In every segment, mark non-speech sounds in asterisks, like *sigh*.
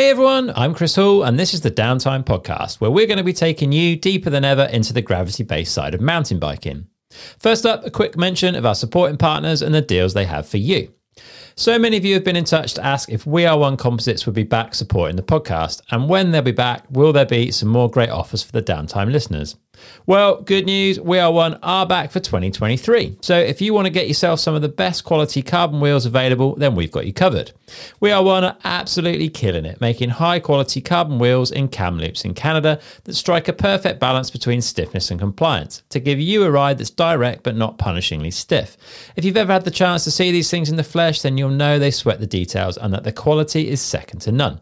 Hey everyone, I'm Chris Hall, and this is the Downtime Podcast, where we're going to be taking you deeper than ever into the gravity based side of mountain biking. First up, a quick mention of our supporting partners and the deals they have for you. So many of you have been in touch to ask if We Are One Composites would be back supporting the podcast, and when they'll be back, will there be some more great offers for the downtime listeners? Well, good news, We Are One are back for 2023. So if you want to get yourself some of the best quality carbon wheels available, then we've got you covered. We Are One are absolutely killing it, making high quality carbon wheels in Kamloops in Canada that strike a perfect balance between stiffness and compliance to give you a ride that's direct but not punishingly stiff. If you've ever had the chance to see these things in the flesh, then you'll know they sweat the details and that the quality is second to none.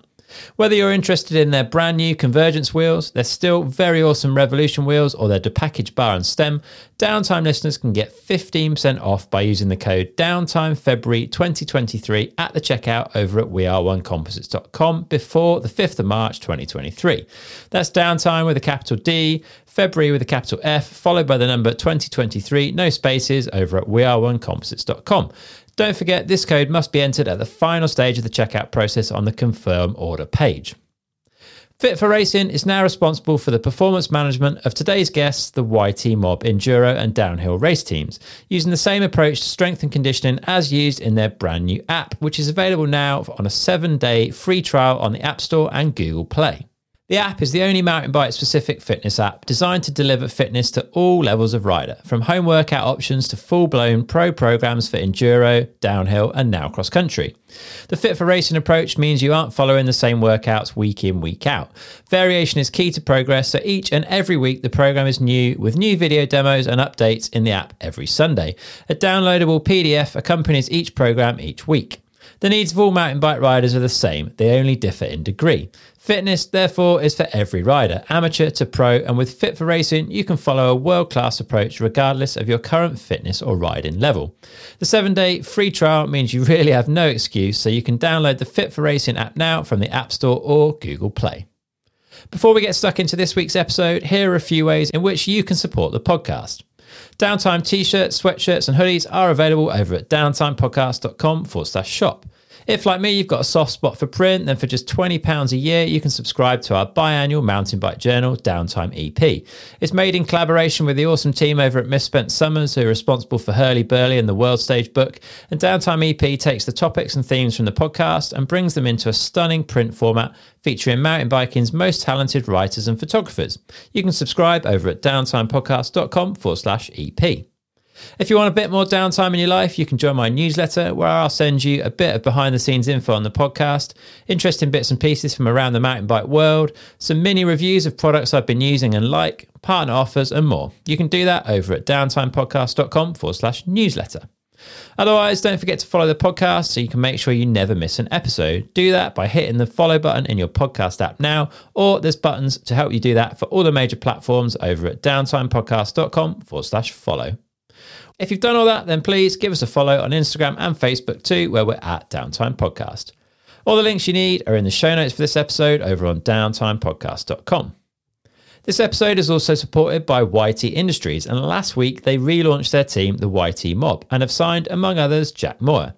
Whether you're interested in their brand new Convergence wheels, their still very awesome Revolution wheels, or their Da Package bar and stem, Downtime listeners can get 15% off by using the code Downtime February 2023 at the checkout over at weareonecomposites.com before the 5th of March 2023. That's Downtime with a capital D, February with a capital F, followed by the number 2023, no spaces, over at weareonecomposites.com. Don't forget, this code must be entered at the final stage of the checkout process on the confirm order page. Fit for Racing is now responsible for the performance management of today's guests, the YT Mob Enduro and Downhill race teams, using the same approach to strength and conditioning as used in their brand new app, which is available now on a seven day free trial on the App Store and Google Play. The app is the only mountain bike specific fitness app designed to deliver fitness to all levels of rider, from home workout options to full blown pro programs for enduro, downhill, and now cross country. The Fit for Racing approach means you aren't following the same workouts week in, week out. Variation is key to progress, so each and every week the program is new with new video demos and updates in the app every Sunday. A downloadable PDF accompanies each program each week. The needs of all mountain bike riders are the same, they only differ in degree. Fitness, therefore, is for every rider, amateur to pro, and with Fit for Racing, you can follow a world class approach regardless of your current fitness or riding level. The seven day free trial means you really have no excuse, so you can download the Fit for Racing app now from the App Store or Google Play. Before we get stuck into this week's episode, here are a few ways in which you can support the podcast. Downtime t shirts, sweatshirts, and hoodies are available over at downtimepodcast.com forward slash shop. If, like me, you've got a soft spot for print, then for just £20 a year, you can subscribe to our biannual mountain bike journal, Downtime EP. It's made in collaboration with the awesome team over at Misspent Summers, who are responsible for Hurly Burly and the World Stage book. And Downtime EP takes the topics and themes from the podcast and brings them into a stunning print format featuring mountain biking's most talented writers and photographers. You can subscribe over at downtimepodcast.com forward slash EP. If you want a bit more downtime in your life, you can join my newsletter where I'll send you a bit of behind the scenes info on the podcast, interesting bits and pieces from around the mountain bike world, some mini reviews of products I've been using and like, partner offers, and more. You can do that over at downtimepodcast.com forward slash newsletter. Otherwise, don't forget to follow the podcast so you can make sure you never miss an episode. Do that by hitting the follow button in your podcast app now, or there's buttons to help you do that for all the major platforms over at downtimepodcast.com forward slash follow. If you've done all that, then please give us a follow on Instagram and Facebook too, where we're at Downtime Podcast. All the links you need are in the show notes for this episode over on downtimepodcast.com. This episode is also supported by YT Industries, and last week they relaunched their team, the YT Mob, and have signed, among others, Jack Moir.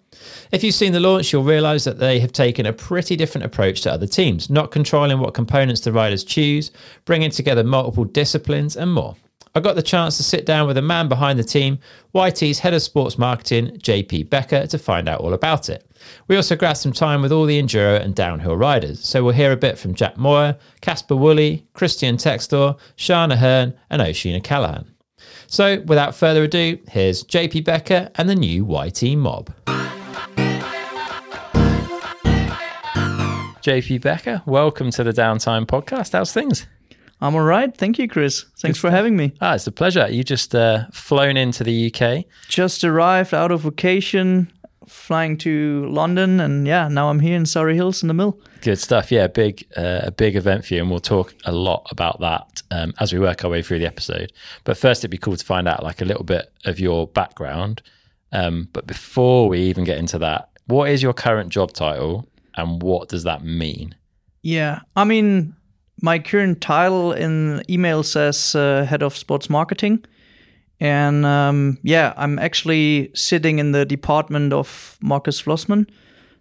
If you've seen the launch, you'll realise that they have taken a pretty different approach to other teams, not controlling what components the riders choose, bringing together multiple disciplines, and more. I got the chance to sit down with a man behind the team, YT's head of sports marketing, JP Becker, to find out all about it. We also grabbed some time with all the enduro and downhill riders, so we'll hear a bit from Jack Moir, Kasper Woolley, Christian Textor, Shana Hearn, and Oisin O'Callaghan. So, without further ado, here's JP Becker and the new YT Mob. JP Becker, welcome to the Downtime Podcast. How's things? I'm all right. Thank you, Chris. Thanks for having me. Ah, it's a pleasure. You just uh, flown into the UK. Just arrived out of vacation, flying to London, and yeah, now I'm here in Surrey Hills in the mill. Good stuff. Yeah, big uh, a big event for you, and we'll talk a lot about that um, as we work our way through the episode. But first, it'd be cool to find out like a little bit of your background. Um, but before we even get into that, what is your current job title, and what does that mean? Yeah, I mean, my current title in email says uh, head of sports marketing. And um, yeah, I'm actually sitting in the department of Markus Flossmann.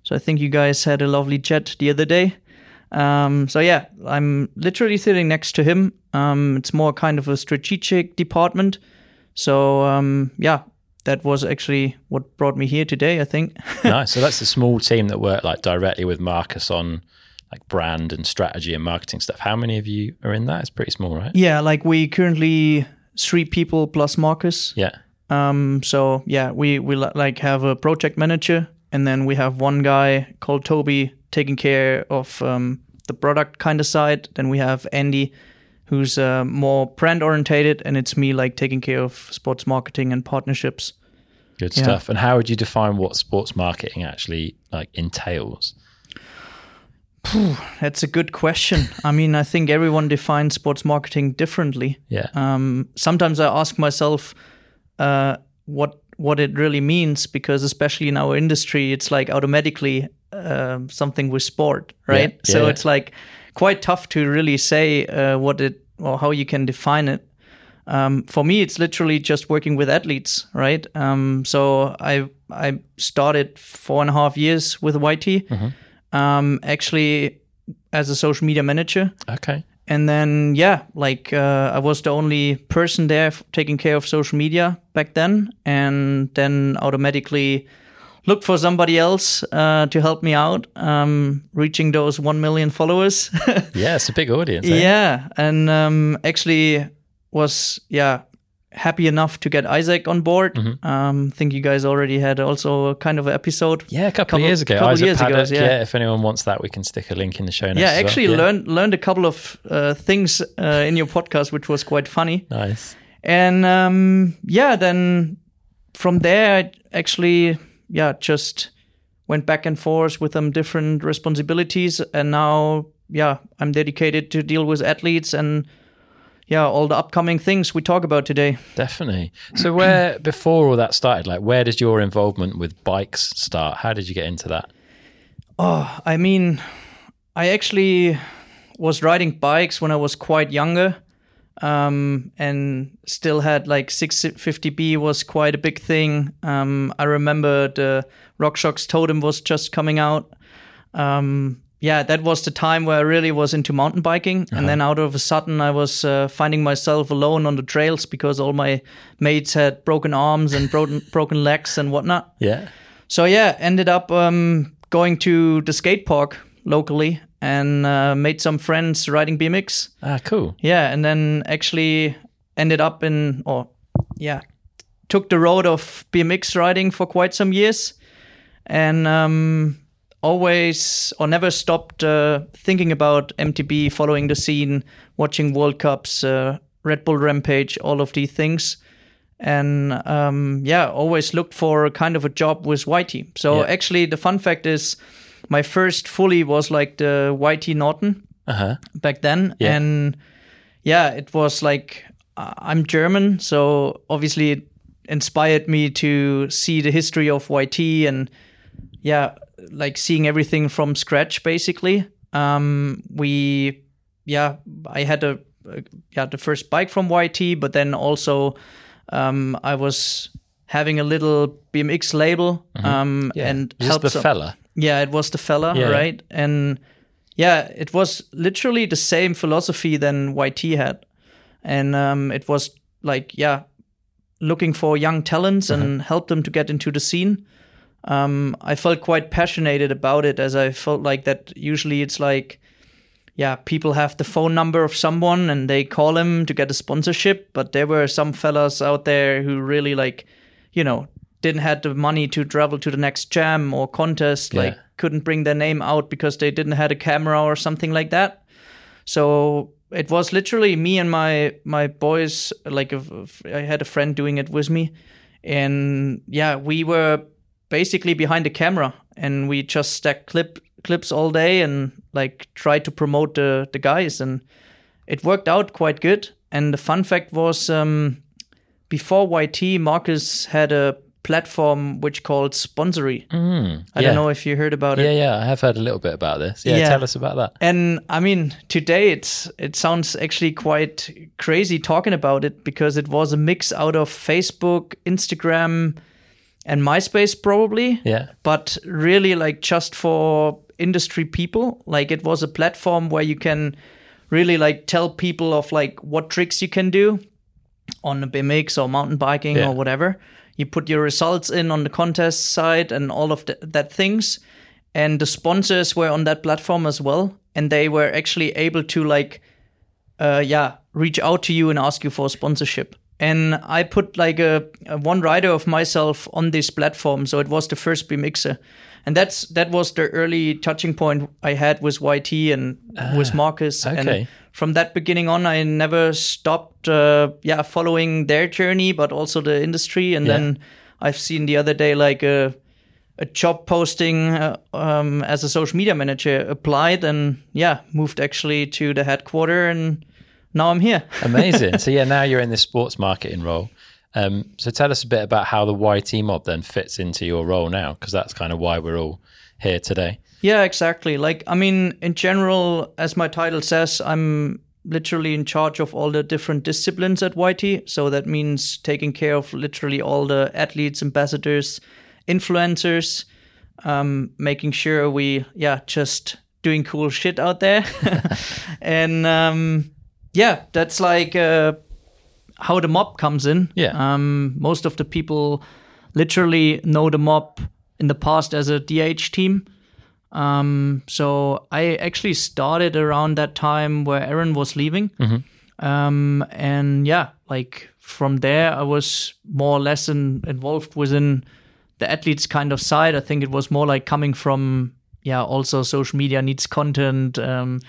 So I think you guys had a lovely chat the other day. Um, so yeah, I'm literally sitting next to him. Um, it's more kind of a strategic department. So um, yeah, that was actually what brought me here today. I think. *laughs* nice. So that's the small team that work like directly with Marcus on like brand and strategy and marketing stuff. How many of you are in that? It's pretty small, right? Yeah, like we currently three people plus Marcus. Yeah. Um. So yeah, we we like have a project manager, and then we have one guy called Toby taking care of um, the product kind of side. Then we have Andy, who's uh, more brand orientated, and it's me like taking care of sports marketing and partnerships. Good Yeah. stuff. And how would you define what sports marketing actually like entails? That's a good question. I mean, I think everyone defines sports marketing differently. Yeah. Um, sometimes I ask myself uh, what what it really means because, especially in our industry, it's like automatically um something with sport, right? Yeah, so yeah. it's like quite tough to really say uh, what it or how you can define it. Um, for me, it's literally just working with athletes, right? Um, so I I started four and a half years with YT, um, actually as a social media manager, Okay. and then yeah, like uh, I was the only person there f- taking care of social media back then, and then automatically looked for somebody else uh, to help me out, um, reaching those one million followers. *laughs* Yeah, it's a big audience. eh? Yeah, and um, actually was yeah happy enough to get Isaac on board. Um, think you guys already had also a kind of an episode. Yeah, a couple, Couple- of years ago. couple Isaac years ago, yeah. yeah. if anyone wants that, we can stick a link in the show notes. Yeah, as well. actually Yeah. learned learned a couple of uh, things uh, in your podcast, which was quite funny. Nice. And um, yeah, then from there, I actually yeah just went back and forth with them different responsibilities, and now yeah I'm dedicated to deal with athletes and yeah all the upcoming things we talk about today. Definitely. So, where *clears throat* before all that started, like, where did your involvement with bikes start? How did you get into that? Oh, I mean, I actually was riding bikes when I was quite younger, um, and still had like 650B was quite a big thing. Um, I remember the RockShox Totem was just coming out. Um, yeah, that was the time where I really was into mountain biking, and then out of a sudden, I was uh, finding myself alone on the trails because all my mates had broken arms and broken *laughs* broken legs and whatnot. Yeah. So yeah, ended up um, going to the skate park locally and uh, made some friends riding BMX. Ah, cool. Yeah, and then actually ended up in, or yeah, took the road of BMX riding for quite some years, and um, always or never stopped uh, thinking about MTB, following the scene, watching World Cups, uh, Red Bull Rampage, all of these things. And um, yeah, always looked for kind of a job with YT. So Yeah. actually, the fun fact is, my first fully was like the YT Norton Uh huh. back then Yeah. and yeah it was like uh, i'm german so obviously it inspired me to see the history of yt and yeah like seeing everything from scratch basically um we yeah i had a, a yeah the first bike from yt but then also um i was having a little bmx label um Yeah. and Just helped the fella. yeah, it was the fella, Yeah. right? And yeah, it was literally the same philosophy than YT had. And um, it was like, yeah, looking for young talents and help them to get into the scene. Um, I felt quite passionate about it as I felt like that usually it's like, yeah, people have the phone number of someone and they call him to get a sponsorship. But there were some fellas out there who really like, you know, didn't had the money to travel to the next jam or contest, like couldn't bring their name out because they didn't had a camera or something like that. So it was literally me and my my boys. Like a, I had a friend doing it with me, and yeah, we were basically behind the camera and we just stacked clip clips all day and like tried to promote the the guys and it worked out quite good. And the fun fact was, um, before YT, Marcus had a platform which called Sponsory. I Mm, yeah. don't know if you heard about it. Yeah, yeah, I have heard a little bit about this. Yeah, Yeah. tell us about that. And I mean, today it's it sounds actually quite crazy talking about it because it was a mix out of Facebook, Instagram, and MySpace probably. Yeah. But really like just for industry people. Like it was a platform where you can really like tell people of like what tricks you can do on a BMX or mountain biking Yeah. or whatever. You put your results in on the contest side and all of th- that things. And the sponsors were on that platform as well, and they were actually able to like, uh, yeah, reach out to you and ask you for sponsorship. And I put like a, a one rider of myself on this platform, so it was the first BMXer, and that's that was the early touching point I had with YT and with Marcus. okay. And from that beginning on, I never stopped, uh, yeah, following their journey, but also the industry. And Yeah. then I've seen the other day like a a job posting uh, um, as a social media manager applied, and yeah, moved actually to the headquarter, and now I'm here. *laughs* Amazing. so yeah, now you're in this sports marketing role. Um, so tell us a bit about how the YT mob then fits into your role now, because that's kind of why we're all here today. Yeah, exactly. Like, I mean, in general, as my title says, I'm literally in charge of all the different disciplines at YT. So that means taking care of literally all the athletes, ambassadors, influencers, um, making sure we, yeah, just doing cool shit out there. *laughs* and um, yeah, that's like uh, how the mob comes in. Yeah. Um, most of the people literally know the mob in the past as a DH team. Um, so I actually started around that time where Aaron was leaving. Um, and yeah, like from there, I was more or less in, involved within the athletes kind of side. I think it was more like coming from, yeah, also social media needs content. Um,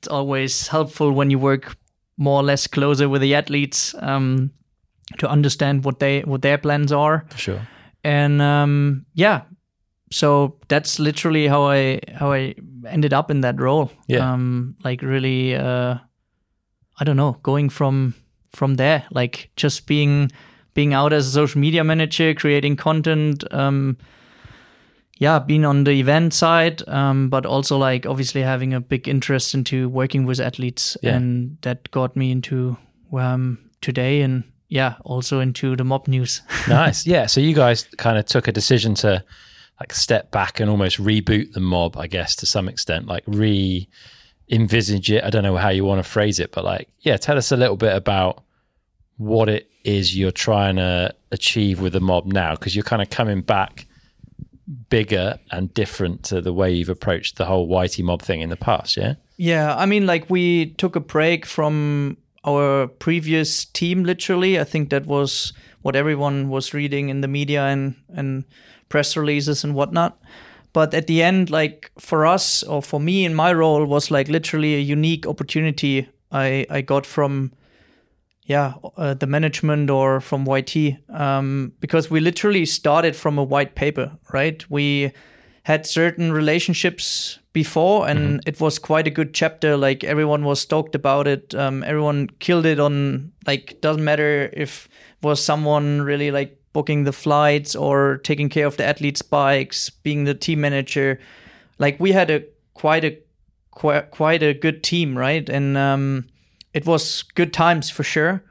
it's always helpful when you work more or less closer with the athletes um, to understand what they what their plans are For sure. and um, yeah so that's literally how i how i ended up in that role Yeah. um like really uh i don't know going from from there like just being being out as a social media manager creating content um yeah being on the event side um but also like obviously having a big interest into working with athletes Yeah. and that got me into where i'm today and yeah also into the mob news *laughs* nice. Yeah. So you guys kind of took a decision to like step back and almost reboot the mob, I guess, to some extent, like re envisage it. I don't know how you want to phrase it, but like, yeah, tell us a little bit about what it is you're trying to achieve with the mob now, because you're kind of coming back bigger and different to the way you've approached the whole YT mob thing in the past. Yeah. Yeah, I mean, like we took a break from our previous team. Literally, I think that was what everyone was reading in the media and and press releases and whatnot. But at the end, like for us or for me in my role, was like literally a unique opportunity I I got from yeah uh, the management or from YT um, because we literally started from a white paper, right? We had certain relationships before and it was quite a good chapter. Like everyone was stoked about it. Um, everyone killed it on like doesn't matter if was someone really like booking the flights or taking care of the athletes bikes being the team manager. Like we had a quite a quite, quite a good team right? And um, it was good times for sure.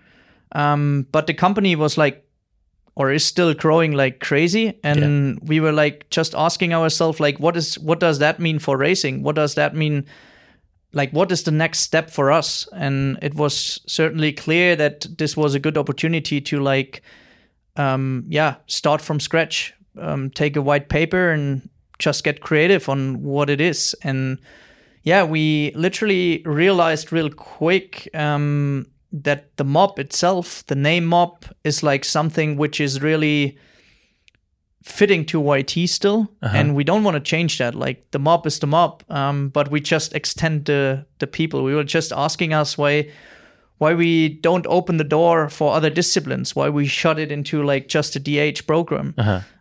Um, but the company was like or is still growing like crazy. And we were like just asking ourselves like what is what does that mean for racing? What does that mean like what is the next step for us? And it was certainly clear that this was a good opportunity to like um yeah start from scratch um take a white paper and just get creative on what it is. And yeah we literally realized real quick um that the mob itself, the name mob, is like something which is really fitting to YT still, and we don't want to change that. Like the mob is the mob, um, but we just extend the the people. We were just asking us why why we don't open the door for other disciplines, why we shut it into like just a DH program.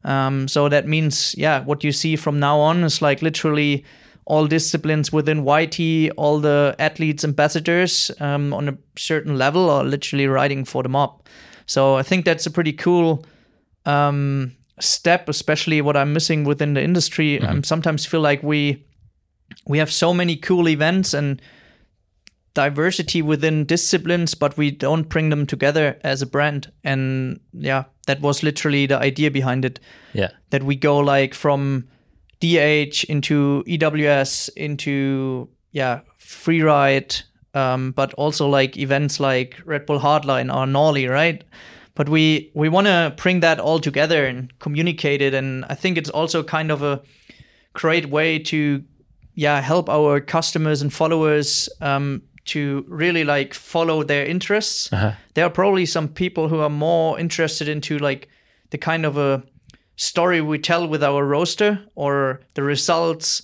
Um, so that means, yeah, what you see from now on is like literally all disciplines within YT, all the athletes, ambassadors um, on a certain level are literally riding for the mob. So I think that's a pretty cool um, step, especially what I'm missing within the industry. I sometimes feel like we we have so many cool events and diversity within disciplines, but we don't bring them together as a brand. And yeah, that was literally the idea behind it Yeah. that we go like from DH, into EWS, into yeah, freeride, um, but also like events like Red Bull Hardline or Norley, right? But we we want to bring that all together and communicate it, and I think it's also kind of a great way to yeah help our customers and followers um, to really like follow their interests. Uh-huh. There are probably some people who are more interested into like the kind of a story we tell with our roster or the results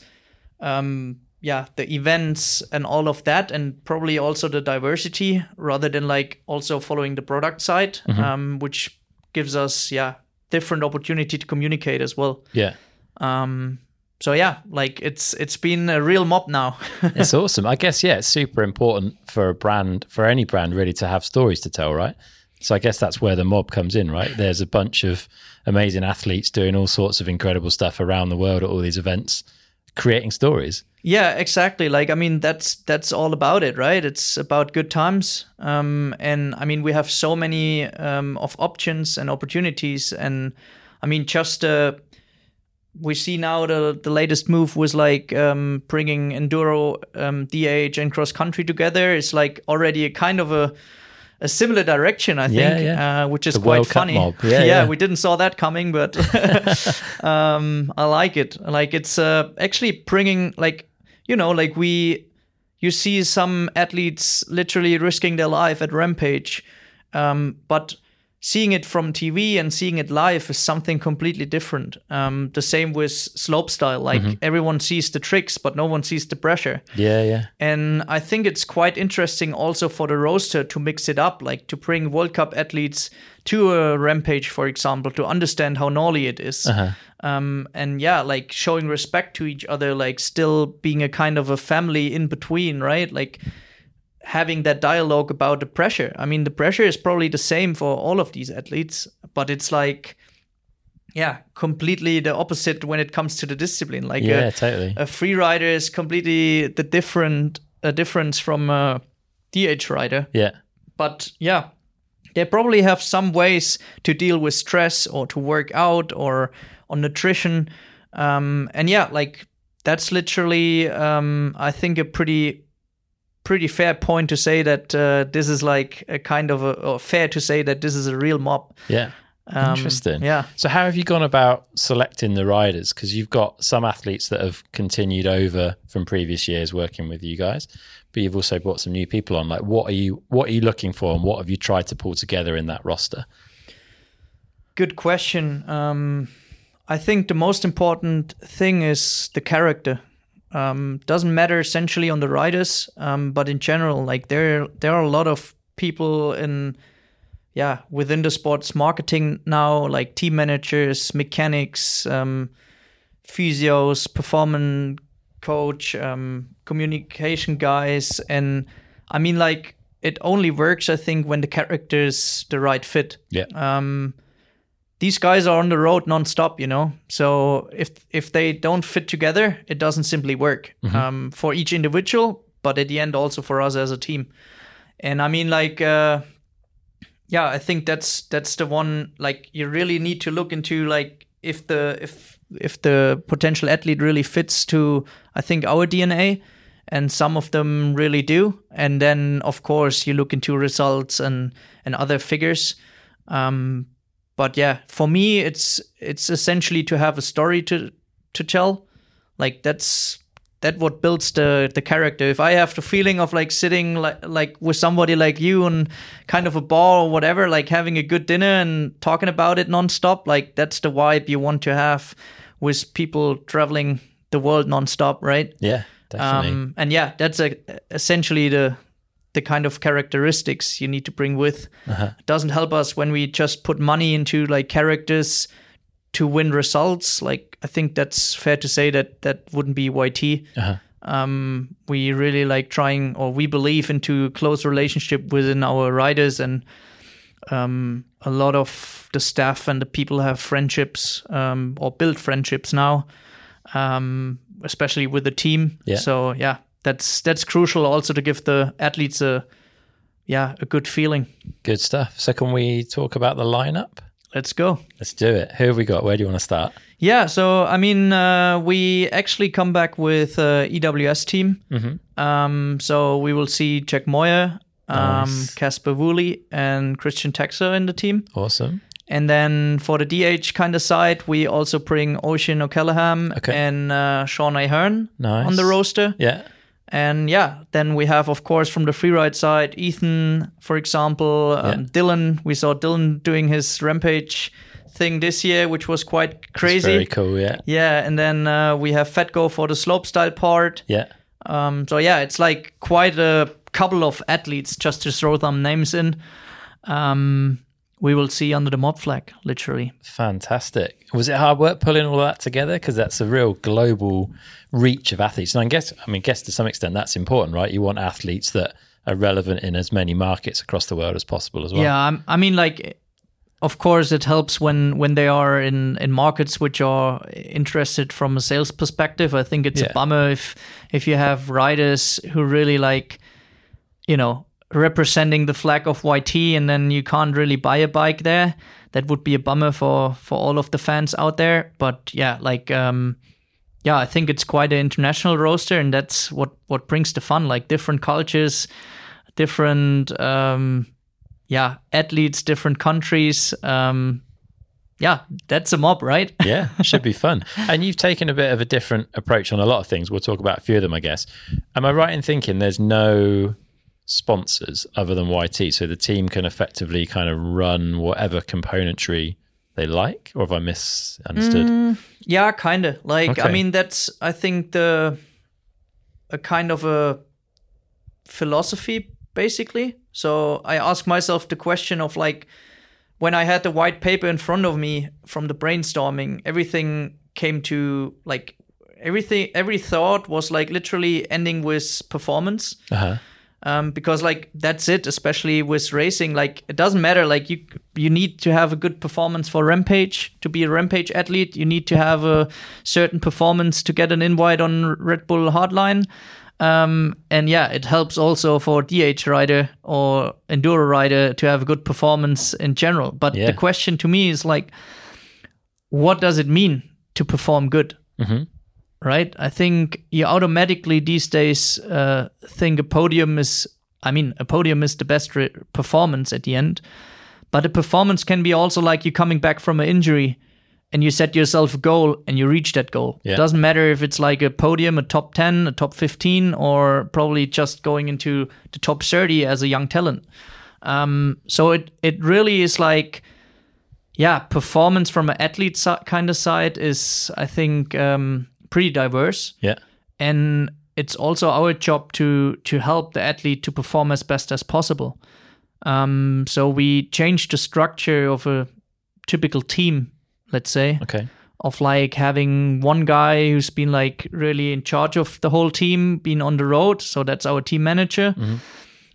um yeah the events and all of that and probably also the diversity rather than like also following the product side um which gives us yeah different opportunity to communicate as well Yeah. um so yeah like it's it's been a real mob now *laughs* It's awesome. I guess, yeah, it's super important for a brand, for any brand really, to have stories to tell, right? So I guess that's where the mob comes in, right? There's a bunch of amazing athletes doing all sorts of incredible stuff around the world at all these events, creating stories. Yeah, exactly. Like I mean, that's that's all about it, right? It's about good times. Um, and I mean, we have so many um, of options and opportunities, and I mean, just uh, we see now the the latest move was like um, bringing enduro, um, DH, and cross country together. It's like already a kind of a a similar direction, I think, yeah. Uh, which is The quite World funny. *laughs* Yeah, yeah. we didn't saw that coming, but *laughs* *laughs* um, I like it. Like it's uh, actually bringing like you know like we you see some athletes literally risking their life at Rampage, um, but seeing it from TV and seeing it live is something completely different. Um, the same with slopestyle. Like everyone sees the tricks, but no one sees the pressure. Yeah, yeah. And I think it's quite interesting also for the roaster to mix it up, like to bring World Cup athletes to a rampage, for example, to understand how gnarly it is. Um, and yeah, like showing respect to each other, like still being a kind of a family in between, right? Like having that dialogue about the pressure. I mean, the pressure is probably the same for all of these athletes, but it's like, yeah, completely the opposite when it comes to the discipline. Like, Yeah, a, totally. a free rider is completely the different a difference from a DH rider. Yeah. But yeah, they probably have some ways to deal with stress or to work out or on nutrition. Um, and yeah, like that's literally, um, I think, a pretty pretty fair point to say that uh, this is like a kind of a or fair to say that this is a real mob. Yeah. Um, Interesting. yeah. So, how have you gone about selecting the riders? Because you've got some athletes that have continued over from previous years working with you guys, but you've also brought some new people on. Like, what are you what are you looking for, and what have you tried to pull together in that roster? Good question. Um, I think the most important thing is the character. Um, doesn't matter essentially on the riders, um, but in general, like there there are a lot of people in yeah within the sports marketing now, like team managers, mechanics, um, physios, performance coach, um, communication guys, and I mean like it only works I think when the character is the right fit Yeah. um, these guys are on the road nonstop, you know. So if if they don't fit together, it doesn't simply work um, for each individual, but at the end also for us as a team. And I mean, like, uh, yeah, I think that's that's the one. Like, you really need to look into like if the if if the potential athlete really fits to I think our DNA, and some of them really do. And then of course you look into results and and other figures. Um, but yeah, for me, it's it's essentially to have a story to to tell. Like that's that what builds the the character. If I have the feeling of like sitting like like with somebody like you and kind of a bar or whatever, like having a good dinner and talking about it nonstop, like that's the vibe you want to have with people traveling the world nonstop, right? Yeah, definitely. Um, and yeah, that's a, essentially the the kind of characteristics you need to bring with. It doesn't help us when we just put money into like characters to win results. Like I think that's fair to say that that wouldn't be YT. Um, we really like trying, or we believe into close relationship within our riders, and um, a lot of the staff and the people have friendships um, or build friendships now, um, especially with the team. Yeah. So yeah, that's that's crucial also to give the athletes a yeah a good feeling. Good stuff. So, can we talk about the lineup? Let's go. Let's do it. Who have we got? Where do you want to start? Yeah, so I mean, uh, we actually come back with uh, EWS team. Um, so we will see Jack Moir, um, Nice. Kasper Woolley, and Christian Textor in the team. Awesome. And then for the DH kind of side, we also bring Oisin O'Callaghan Okay. and uh, Sean Ahern Nice. on the roster. Yeah. And yeah, then we have, of course, from the freeride side, Ethan, for example, um, Yeah. Dylan. We saw Dylan doing his Rampage thing this year, which was quite crazy. Very cool. Yeah. Yeah, and then uh, we have Fatgo for the slopestyle part. Yeah. Um, so yeah, it's like quite a couple of athletes just to throw some names in. Um, we will see under the mob flag, literally. Fantastic. Was it hard work pulling all that together? Because that's a real global reach of athletes. And I guess, I mean, guess to some extent that's important, right? You want athletes that are relevant in as many markets across the world as possible as well. Yeah, I'm, I mean, like, of course, it helps when when they are in in markets which are interested from a sales perspective. I think it's Yeah. a bummer if if you have riders who really like, you know, representing the flag of YT, and then you can't really buy a bike there. That would be a bummer for for all of the fans out there. But yeah, like. um yeah, I think it's quite an international roster, and that's what what brings the fun. Like different cultures, different um, yeah athletes, different countries. Um, yeah, that's a mob, right? *laughs* yeah, *laughs* should be fun. And you've taken a bit of a different approach on a lot of things. We'll talk about a few of them, I guess. Am I right in thinking there's no sponsors other than YT, so the team can effectively kind of run whatever componentry they like, or have I misunderstood? Yeah, kind of. Like, I mean, that's I think the a kind of a philosophy basically. So I ask myself the question of like when I had the white paper in front of me from the brainstorming, everything came to like everything every thought was like literally ending with performance Uh-huh. Um, because like that's it especially with racing. Like it doesn't matter like you you need to have a good performance for rampage to be a rampage athlete. You need to have a certain performance to get an invite on red bull hardline. Um, and yeah it helps also for dh rider or enduro rider to have a good performance in general. But Yeah. the question to me is like what does it mean to perform good? Mhm. Right? I think you automatically these days uh, think a podium is, I mean, a podium is the best re- performance at the end. But a performance can be also like you coming back from an injury and you set yourself a goal and you reach that goal. Yeah. It doesn't matter if it's like a podium, a top 10, a top 15, or probably just going into the top 30 as a young talent. Um, so it, it really is like, yeah, performance from an athlete kind of side is, I think, um, pretty diverse, Yeah. and it's also our job to to help the athlete to perform as best as possible. Um, so we changed the structure of a typical team, let's say, Okay. of like having one guy who's been like really in charge of the whole team, been on the road. So that's our team manager.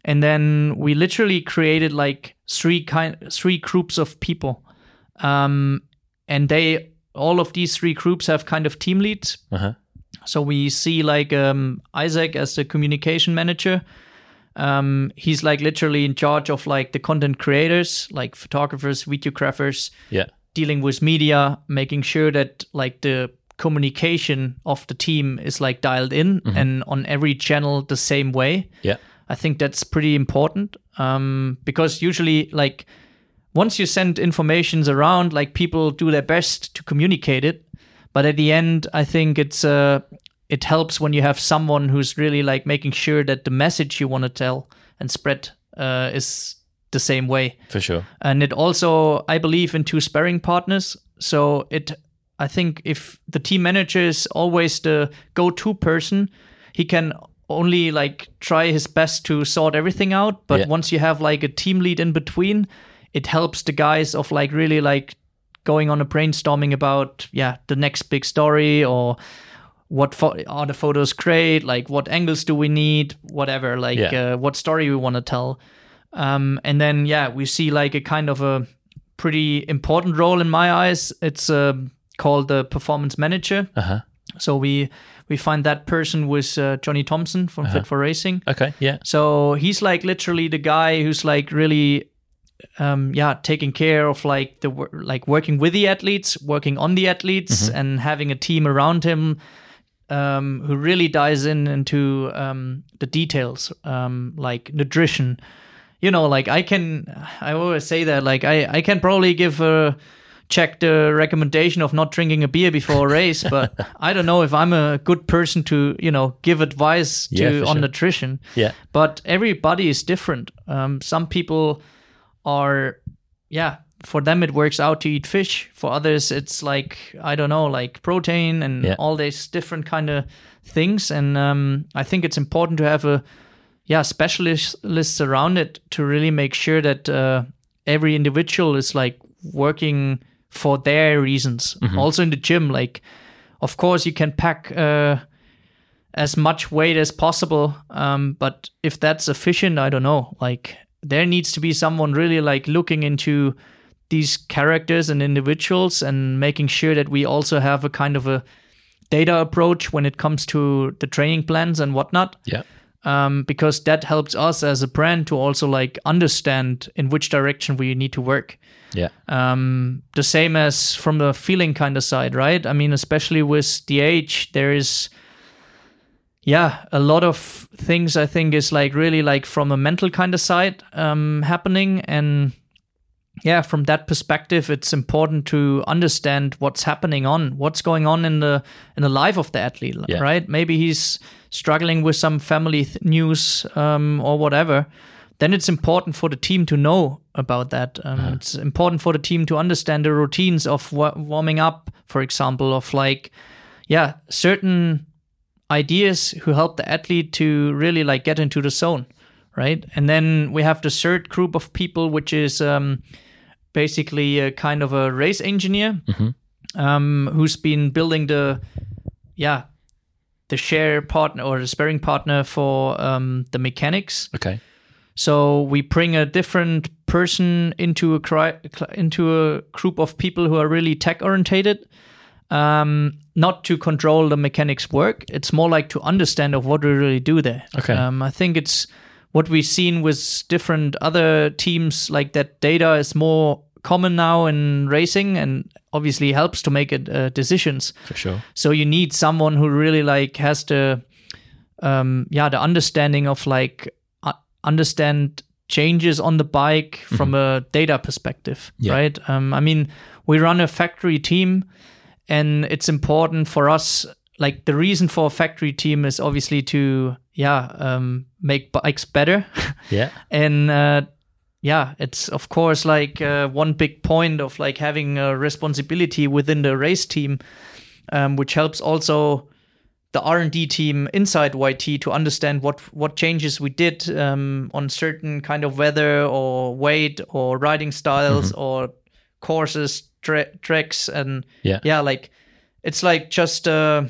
And then we literally created like three kind three groups of people. Um, and they all of these three groups have kind of team leads. Uh-huh. So we see like um, Isaac as the communication manager. Um, he's like literally in charge of like the content creators, like photographers, videographers, Yeah. dealing with media, making sure that like the communication of the team is like dialed in and on every channel the same way. Yeah. I think that's pretty important um, because usually, like, once you send informations around, like people do their best to communicate it, but at the end, I think it's uh, it helps when you have someone who's really like making sure that the message you want to tell and spread uh, is the same way For sure. and it also i believe in two sparring partners so it i think if the team manager is always the go-to person he can only like try his best to sort everything out but Yeah. once you have like a team lead in between it helps the guys of like really like going on a brainstorming about yeah the next big story or what pho- are the photos great like what angles do we need whatever like Yeah. uh, what story we want to tell um, and then yeah we see like a kind of a pretty important role in my eyes it's um called the performance manager Uh-huh. so we we find that person was uh, johnny thompson from fit for racing Okay. Yeah. so he's like literally the guy who's like really um, yeah, taking care of like the like working with the athletes, working on the athletes, and having a team around him um, who really dives in into um, the details, um, like nutrition. You know, like I can, I always say that, like I, I can probably give a check the recommendation of not drinking a beer before a *laughs* race, but I don't know if I'm a good person to, you know, give advice to Yeah, on sure. nutrition. Yeah. But everybody is different. Um, some people are, yeah, for them it works out to eat fish. For others, it's like I don't know, like protein and Yeah. all these different kind of things. And um, I think it's important to have a yeah specialists around it to really make sure that uh, every individual is like working for their reasons. Also in the gym, like of course you can pack. Uh, as much weight as possible. Um, but if that's efficient I don't know. Like there needs to be someone really like looking into these characters and individuals and making sure that we also have a kind of a data approach when it comes to the training plans and whatnot. Yeah. Um, because that helps us as a brand to also like understand in which direction we need to work Yeah. um, the same as from the feeling kind of side, right? I mean, especially with the age, there is, yeah, a lot of things I think is like really like from a mental kind of side um, happening. And yeah, from that perspective, it's important to understand what's happening on, what's going on in the in the life of the athlete, Yeah. right? Maybe he's struggling with some family th- news um, or whatever. Then it's important for the team to know about that. Um, It's important for the team to understand the routines of wa- warming up, for example, of like, yeah, certain ideas who help the athlete to really like get into the zone, right? And then we have the third group of people, which is um, basically a kind of a race engineer um, who's been building the, yeah, the share partner or the sparring partner for um, the mechanics. Okay. So we bring a different person into a cri- into a group of people who are really tech orientated, um, not to control the mechanics work. It's more like to understand of what we really do there. Okay. Um, I think it's what we've seen with different other teams. Like that data is more common now in racing, and obviously helps to make it uh, decisions. For sure. So you need someone who really like has the um yeah the understanding of like uh, understand changes on the bike from a data perspective, Yeah. right? Um I mean, we run a factory team and it's important for us like the reason for a factory team is obviously to yeah, um make bikes better. *laughs* Yeah. and uh, yeah it's of course like uh, one big point of like having a responsibility within the race team um, which helps also the r&d team inside yt to understand what what changes we did um, on certain kind of weather or weight or riding styles or courses tra- tracks and Yeah. yeah like it's like just uh,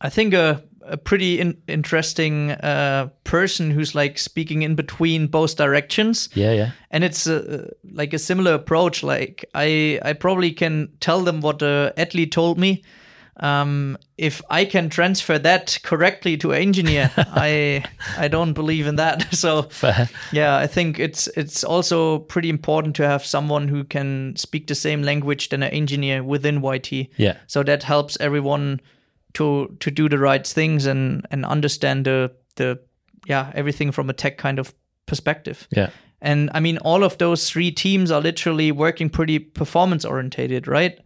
i think a, a pretty in- interesting uh, person who's like speaking in between both directions Yeah. Yeah. and it's uh, like a similar approach like i i probably can tell them what athlete told me um, if I can transfer that correctly to an engineer, *laughs* I I don't believe in that. *laughs* So Fair. yeah, I think it's it's also pretty important to have someone who can speak the same language than an engineer within YT. Yeah. So that helps everyone to to do the right things and and understand the the yeah everything from a tech kind of perspective. Yeah. And I mean, all of those three teams are literally working pretty performance orientated, right?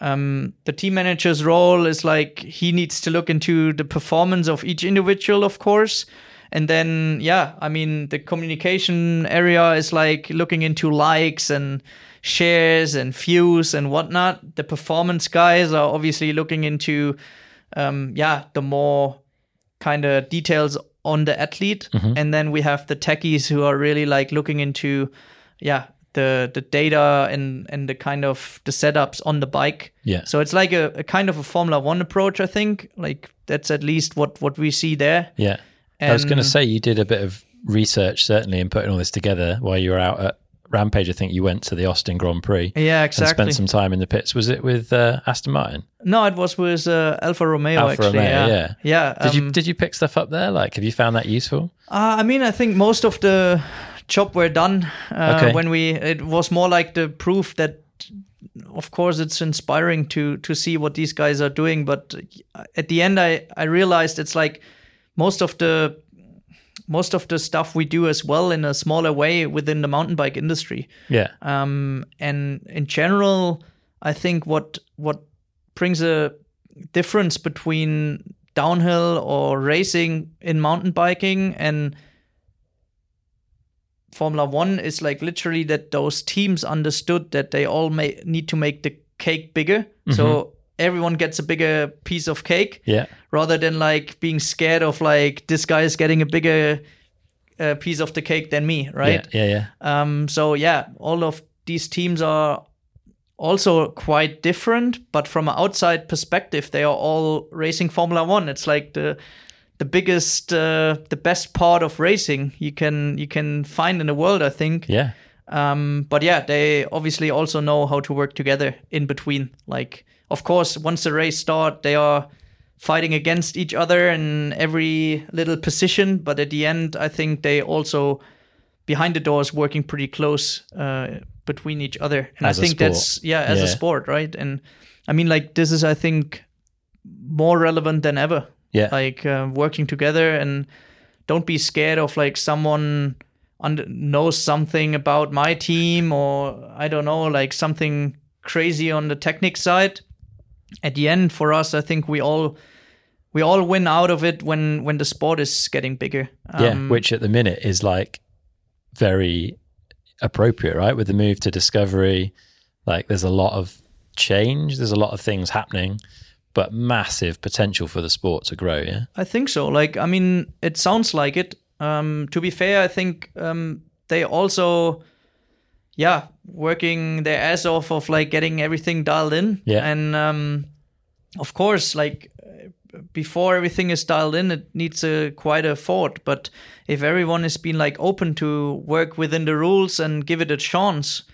Um, the team manager's role is like he needs to look into the performance of each individual, of course. And then, yeah, I mean, the communication area is like looking into likes and shares and views and whatnot. The performance guys are obviously looking into, um, yeah, the more kind of details on the athlete and then we have the techies who are really like looking into yeah the the data and and the kind of the setups on the bike Yeah. so it's like a, a kind of a formula one approach i think like that's at least what what we see there Yeah. I was going to say you did a bit of research certainly in putting all this together while you were out at Rampage. I think you went to the Austin Grand Prix yeah and exactly spent some time in the pits. Was it with uh, Aston Martin? no it was with uh, alfa romeo Alfa actually Romeo, yeah yeah. yeah Did you um, did you pick stuff up there? Like, have you found that useful? Uh, I mean, I think most of the job were done. Uh, Okay. When we, it was more like the proof that, of course, it's inspiring to to see what these guys are doing. But at the end, I I realized it's like most of the most of the stuff we do as well in a smaller way within the mountain bike industry. Yeah. Um, and in general, I think what what brings a difference between downhill or racing in mountain biking and Formula One is like literally that those teams understood that they all may need to make the cake bigger. So everyone gets a bigger piece of cake Yeah. rather than like being scared of like this guy is getting a bigger uh, piece of the cake than me, right? Yeah. Yeah. Yeah. Um, so yeah, all of these teams are also quite different, but from an outside perspective, they are all racing Formula One. It's like the the biggest, uh, the best part of racing you can you can find in the world, I think. Yeah. Um, but yeah, they obviously also know how to work together in between. Like, of course, once the race start, they are fighting against each other in every little position. But at the end, I think they also behind the doors working pretty close uh, between each other. And As I think that's yeah, as a sport, right? And I mean, like this is, I think, more relevant than ever Yeah. like uh, working together and don't be scared of like someone knows something about my team or i don't know like something crazy on the technique side at the end for us i think we all we all win out of it when when the sport is getting bigger yeah. Um, Which at the minute is like very appropriate, right? With the move to Discovery, like there's a lot of change. There's a lot of things happening, but massive potential for the sport to grow. Yeah. I think so. Like, I mean, it sounds like it. Um, to be fair, I think um, they also, yeah, working their ass off of like getting everything dialed in. Yeah. And um, of course, like before everything is dialed in, it needs a quite a thought. But if everyone has been like open to work within the rules and give it a chance,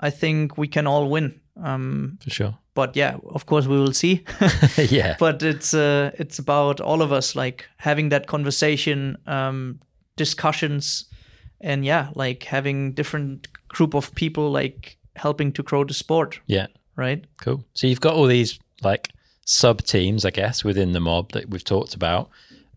I think we can all win. Um, For sure. But yeah, of course, we will see. *laughs* *laughs* yeah. but it's uh, it's about all of us like having that conversation um discussions and yeah like having different group of people like helping to grow the sport Yeah. right Cool. So you've got all these like sub teams, I guess, within the mob that we've talked about.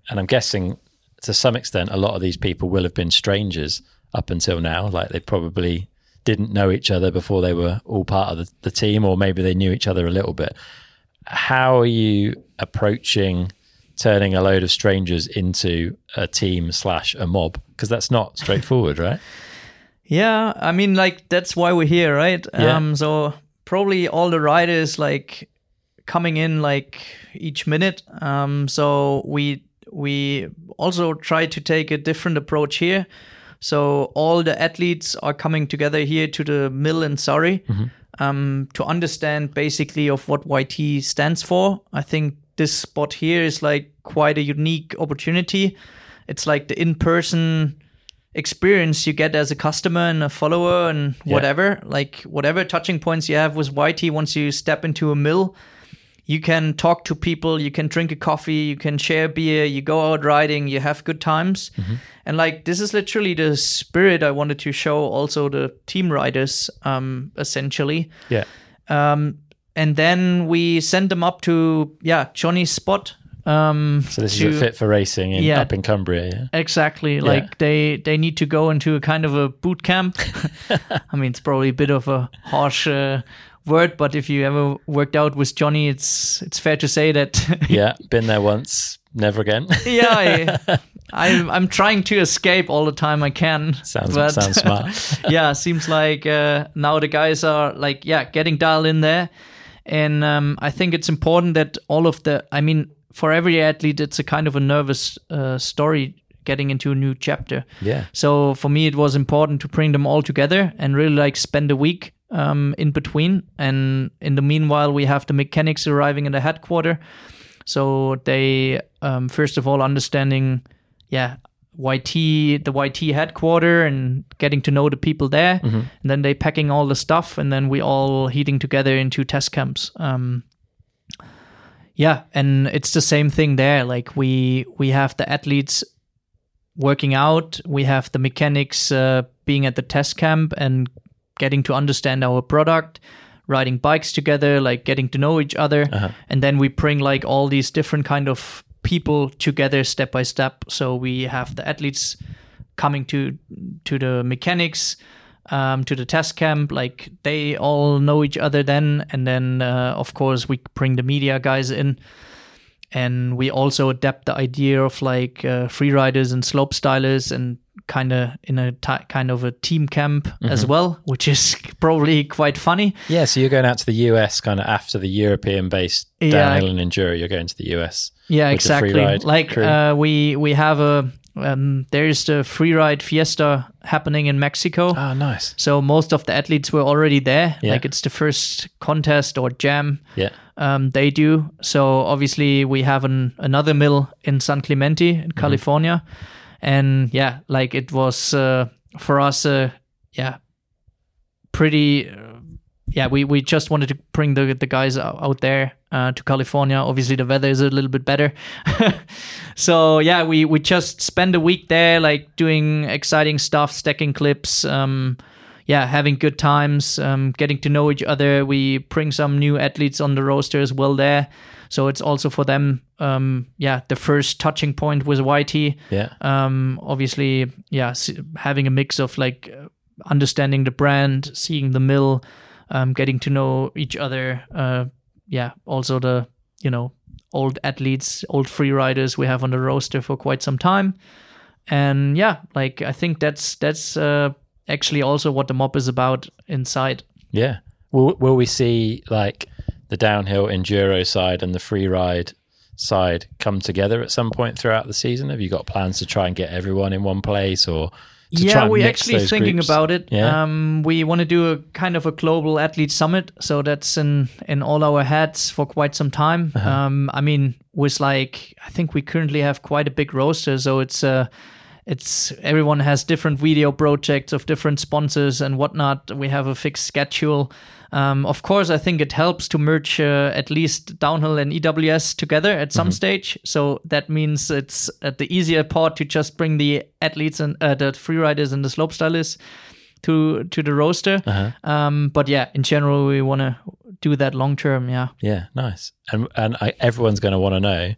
And I'm guessing to some extent, a lot of these people will have been strangers up until now. Like they probably didn't know each other before they were all part of the, the team, or maybe they knew each other a little bit. How are you approaching turning a load of strangers into a team slash a mob? Because that's not straightforward, *laughs* right? yeah i mean like that's why we're here right Yeah. um so probably all the riders like coming in like each minute um so we we also try to take a different approach here so all the athletes are coming together here to the mill in surrey um, to understand basically of what YT stands for. I think this spot here is like quite a unique opportunity. It's like the in-person experience you get as a customer and a follower and Yeah. whatever. Like whatever touching points you have with YT once you step into a mill, you can talk to people, you can drink a coffee, you can share beer, you go out riding, you have good times. And like this is literally the spirit I wanted to show also the team riders, um, essentially. Yeah. Um, and then we send them up to yeah Johnny's spot. Um, So this to- is a fit for racing in, Yeah. up in Cumbria. Yeah. Exactly. Like they they need to go into a kind of a boot camp. *laughs* I mean, it's probably a bit of a harsh uh, word, but if you ever worked out with Johnny, it's it's fair to say that *laughs* yeah, been there once, never again. *laughs* yeah, I, *laughs* I'm I'm trying to escape all the time I can. sounds but- sounds smart. yeah, seems like uh, now the guys are like yeah getting dialed in there, and um, I think it's important that all of the I mean for every athlete it's a kind of a nervous uh, story getting into a new chapter. Yeah. So for me, it was important to bring them all together and really like spend a week um, in between. And in the meanwhile, we have the mechanics arriving in the headquarter. So they, um, first of all, understanding, yeah, YT, the YT headquarter and getting to know the people there. And then they packing all the stuff and then we all heating together into test camps. Um, yeah, and it's the same thing there. Like we we have the athletes working out. We have the mechanics uh, being at the test camp and getting to understand our product, riding bikes together, like getting to know each other, and then we bring like all these different kind of people together step by step. So we have the athletes coming to to the mechanics um, to the test camp like they all know each other then. And then uh, of course we bring the media guys in and we also adapt the idea of like uh, free riders and slope stylers and kind of in a kind of a team camp as well which is *laughs* probably quite funny Yeah, so you're going out to the US kind of after the European based Yeah. downhill and enduro, you're going to the US. Yeah, with the free exactly. Like uh, we we have a um, there's the free ride fiesta happening in Mexico. Oh, nice. So most of the athletes were already there. Yeah. Like it's the first contest or jam Yeah. Um, they do. So obviously we have an another mill in San Clemente Mm-hmm. in California, and yeah, like it was uh, for us, uh, yeah, pretty. Uh, yeah, we, we just wanted to bring the the guys out out there uh, to California. Obviously, the weather is a little bit better, *laughs* so yeah, we we just spend a week there, like doing exciting stuff, stacking clips. Um, yeah, having good times, um, getting to know each other. We bring some new athletes on the roster as well there. So it's also for them, um, yeah, the first touching point with YT. Yeah. Um, obviously, yeah, having a mix of like understanding the brand, seeing the mill, um, getting to know each other. Uh, yeah, also the, you know, old athletes, old free riders we have on the roster for quite some time. And yeah, like I think that's that's uh, actually also what the mob is about inside. Yeah. Will, will we see like the downhill enduro side and the free ride side come together at some point throughout the season? Have you got plans to try and get everyone in one place or to try yeah, we're actually thinking groups? about it. Yeah. Um, we want to do a kind of a global athlete summit, so that's in in all our heads for quite some time. Uh-huh. Um, I mean, with like I think we currently have quite a big roster, so it's uh it's everyone has different video projects of different sponsors and whatnot. We have a fixed schedule. Um, of course, I think it helps to merge uh, at least downhill and EWS together at some stage. So that means it's uh, the easier part to just bring the athletes and uh, the free riders and the slope stylists to to the roster. Um, but yeah, in general, we want to do that long term. Yeah. Yeah, nice. And and I, everyone's going to want to know.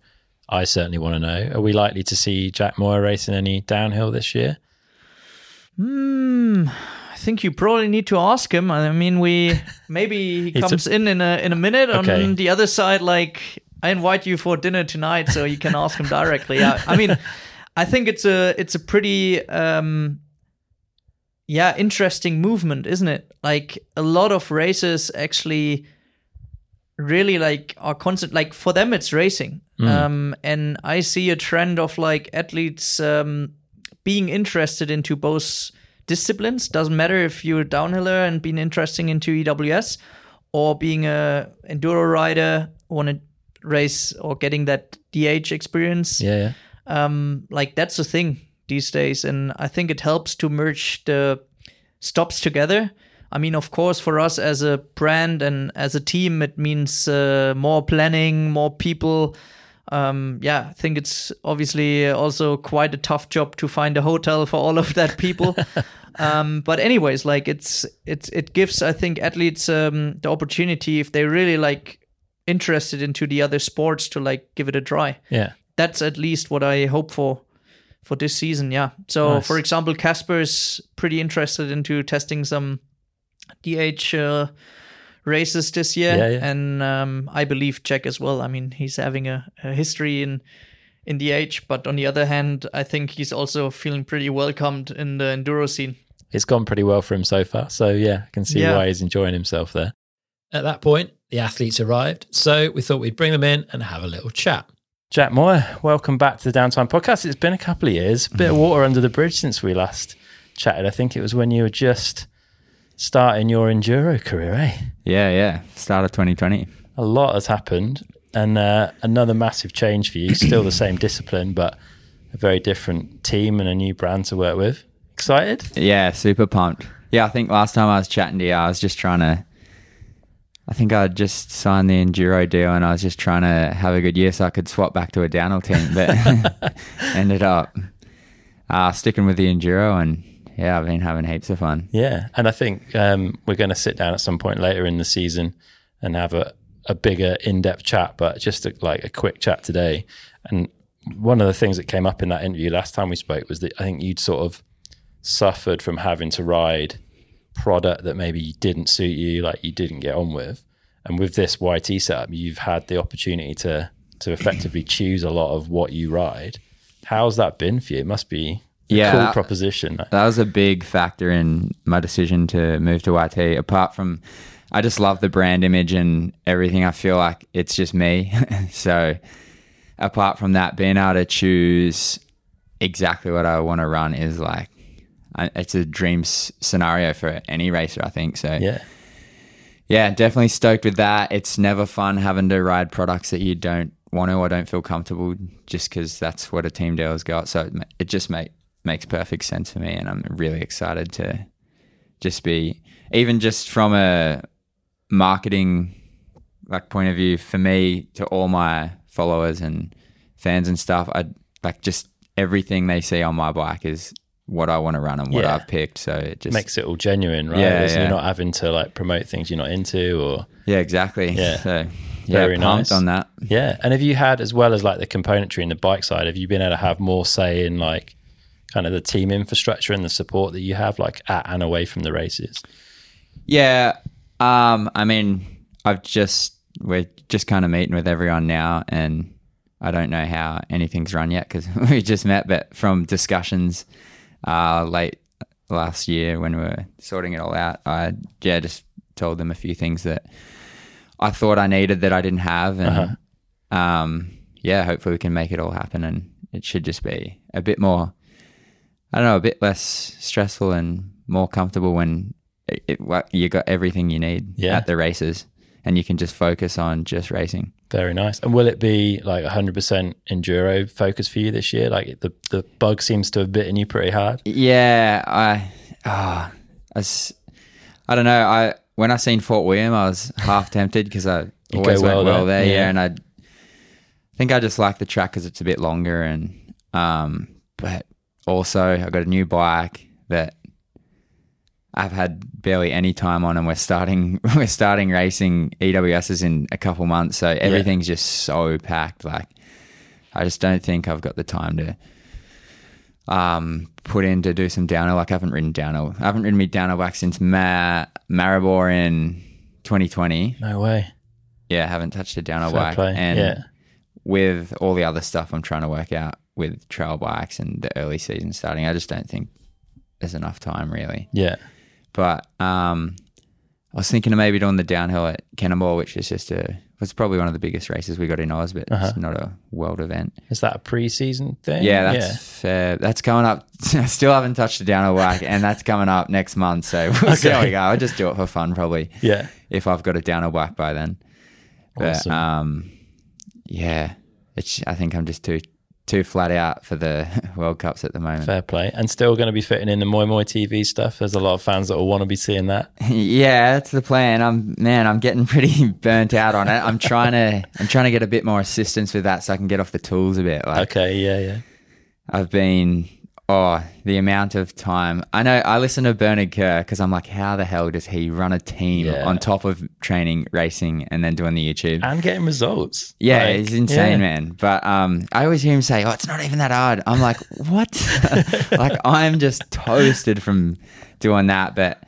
I certainly want to know. Are we likely to see Jack Moir racing any downhill this year? Hmm. I think you probably need to ask him. I mean, we *laughs* maybe he comes in in a in a minute. Okay. On the other side, like I invite you for dinner tonight, so you can ask him directly. I, I mean, I think it's a it's a pretty um, yeah interesting movement, isn't it? Like a lot of races actually really like are constant like for them it's racing. Um and i see a trend of like athletes um being interested into both disciplines. Doesn't matter if you're a downhiller and being interesting into ews or being a enduro rider want to race or getting that dh experience. Yeah, yeah. um, like that's a thing these days, and I think it helps to merge the stops together. I mean, of course, for us as a brand and as a team, it means uh, more planning, more people. Um, yeah, I think it's obviously also quite a tough job to find a hotel for all of that people. *laughs* um, but anyways, like it's it's it gives I think athletes um, the opportunity if they really like interested into the other sports to like give it a try Yeah. that's at least what I hope for for this season. Yeah. So, Nice. for example, Kasper is pretty interested into testing some DH uh, races this year, Yeah, yeah. and um, I believe Jack as well. I mean, he's having a, a history in in DH, but on the other hand, I think he's also feeling pretty welcomed in the enduro scene. It's gone pretty well for him so far. So yeah, I can see Yeah. why he's enjoying himself there. At that point, the athletes arrived. So we thought we'd bring them in and have a little chat. Jack Moir, welcome back to the Downtime Podcast. It's been a couple of years, bit of water under the bridge since we last chatted. I think it was when you were just starting your enduro career, eh? Yeah, yeah. Start of 2020. A lot has happened, and uh, another massive change for you. Still the *clears throat* same discipline, but a very different team and a new brand to work with. Excited? Yeah, super pumped. Yeah, I think last time I was chatting to you, I was just trying to. I think I just signed the enduro deal, and I was just trying to have a good year so I could swap back to a downhill team. But *laughs* *laughs* ended up uh, sticking with the enduro, and yeah, I've been having heaps of fun. Yeah, and I think um, we're going to sit down at some point later in the season and have a, a bigger, in depth chat. But just a, like a quick chat today, and one of the things that came up in that interview last time we spoke was that I think you'd sort of suffered from having to ride product that maybe didn't suit you, like you didn't get on with, and with this YT setup, you've had the opportunity to to effectively choose a lot of what you ride. How's that been for you? It must be Yeah, cool that- proposition. That was a big factor in my decision to move to YT. Apart from, I just love the brand image and everything. I feel like it's just me. *laughs* so, apart from that, being able to choose exactly what I want to run is like, it's a dream scenario for any racer, I think. So, Yeah. yeah, definitely stoked with that. It's never fun having to ride products that you don't want to or don't feel comfortable just because that's what a team deal's got. So it, it just make, makes perfect sense for me. And I'm really excited to just be, even just from a marketing like point of view for me to all my followers and fans and stuff, I like just everything they see on my bike is what I want to run and what Yeah. I've picked. So it just makes it all genuine, right? Yeah, yeah. You're not having to like promote things you're not into or Yeah, exactly. Yeah. So yeah, Very nice. on that. yeah. And have you had as well as like the componentry and the bike side, have you been able to have more say in like kind of the team infrastructure and the support that you have like at and away from the races? Yeah. Um, I mean, I've just we're just kind of meeting with everyone now, and I don't know how anything's run yet because *laughs* we just met. But from discussions uh, late last year when we were sorting it all out, I yeah just told them a few things that I thought I needed that I didn't have, and um, yeah, hopefully we can make it all happen, and it should just be a bit more. I don't know, a bit less stressful and more comfortable when it, it, you got everything you need Yeah. at the races, and you can just focus on just racing. Very nice. And will it be like 100% enduro focus for you this year? Like the, the bug seems to have bitten you pretty hard. Yeah, I, ah, I, I don't know. I when I seen Fort William, I was *laughs* half tempted because I always go went well well there, there. yeah. Yeah, and I think I just like the track because it's a bit longer, and um, but also I got a new bike that I've had barely any time on, and we're starting *laughs* we're starting racing EWSs in a couple months, so everything's just so packed. Like I just don't think I've got the time to um, put in to do some downhill. Like I haven't ridden downhill. I haven't ridden me downhill back since Ma- Maribor in 2020. No way. Yeah, I haven't touched a downhill Fair bike. play. And yeah. with all the other stuff I'm trying to work out with trail bikes and the early season starting, I just don't think there's enough time really. Yeah. But um, I was thinking of maybe doing the downhill at Cannonball, which is just a it's probably one of the biggest races we got in Oz, but Uh-huh. it's not a world event. Is that a pre-season thing? Yeah, that's fair. That's coming up. *laughs* I still haven't touched a downhill bike, and that's coming up next month. So *laughs* we'll see how we go. I'll just do it for fun, probably, Yeah. if I've got a downhill bike by then. But Awesome. um, yeah, it's. I think I'm just too too flat out for the *laughs* World Cups at the moment. Fair play. And still going to be fitting in the Moi Moi TV stuff. There's a lot of fans that will want to be seeing that. *laughs* yeah, that's the plan. I'm man, I'm getting pretty *laughs* burnt out on it. I'm trying to I'm trying to get a bit more assistance with that so I can get off the tools a bit. Like Okay. Yeah. Yeah. I've been oh the amount of time. I know I listen to Bernard Kerr because I'm like, how the hell does he run a team Yeah. on top of training, racing, and then doing the YouTube? And getting results. yeah, Like, it's insane, yeah. man. But um, I always hear him say, "Oh, it's not even that hard." I'm like, "What?" *laughs* like I'm just toasted from doing that. But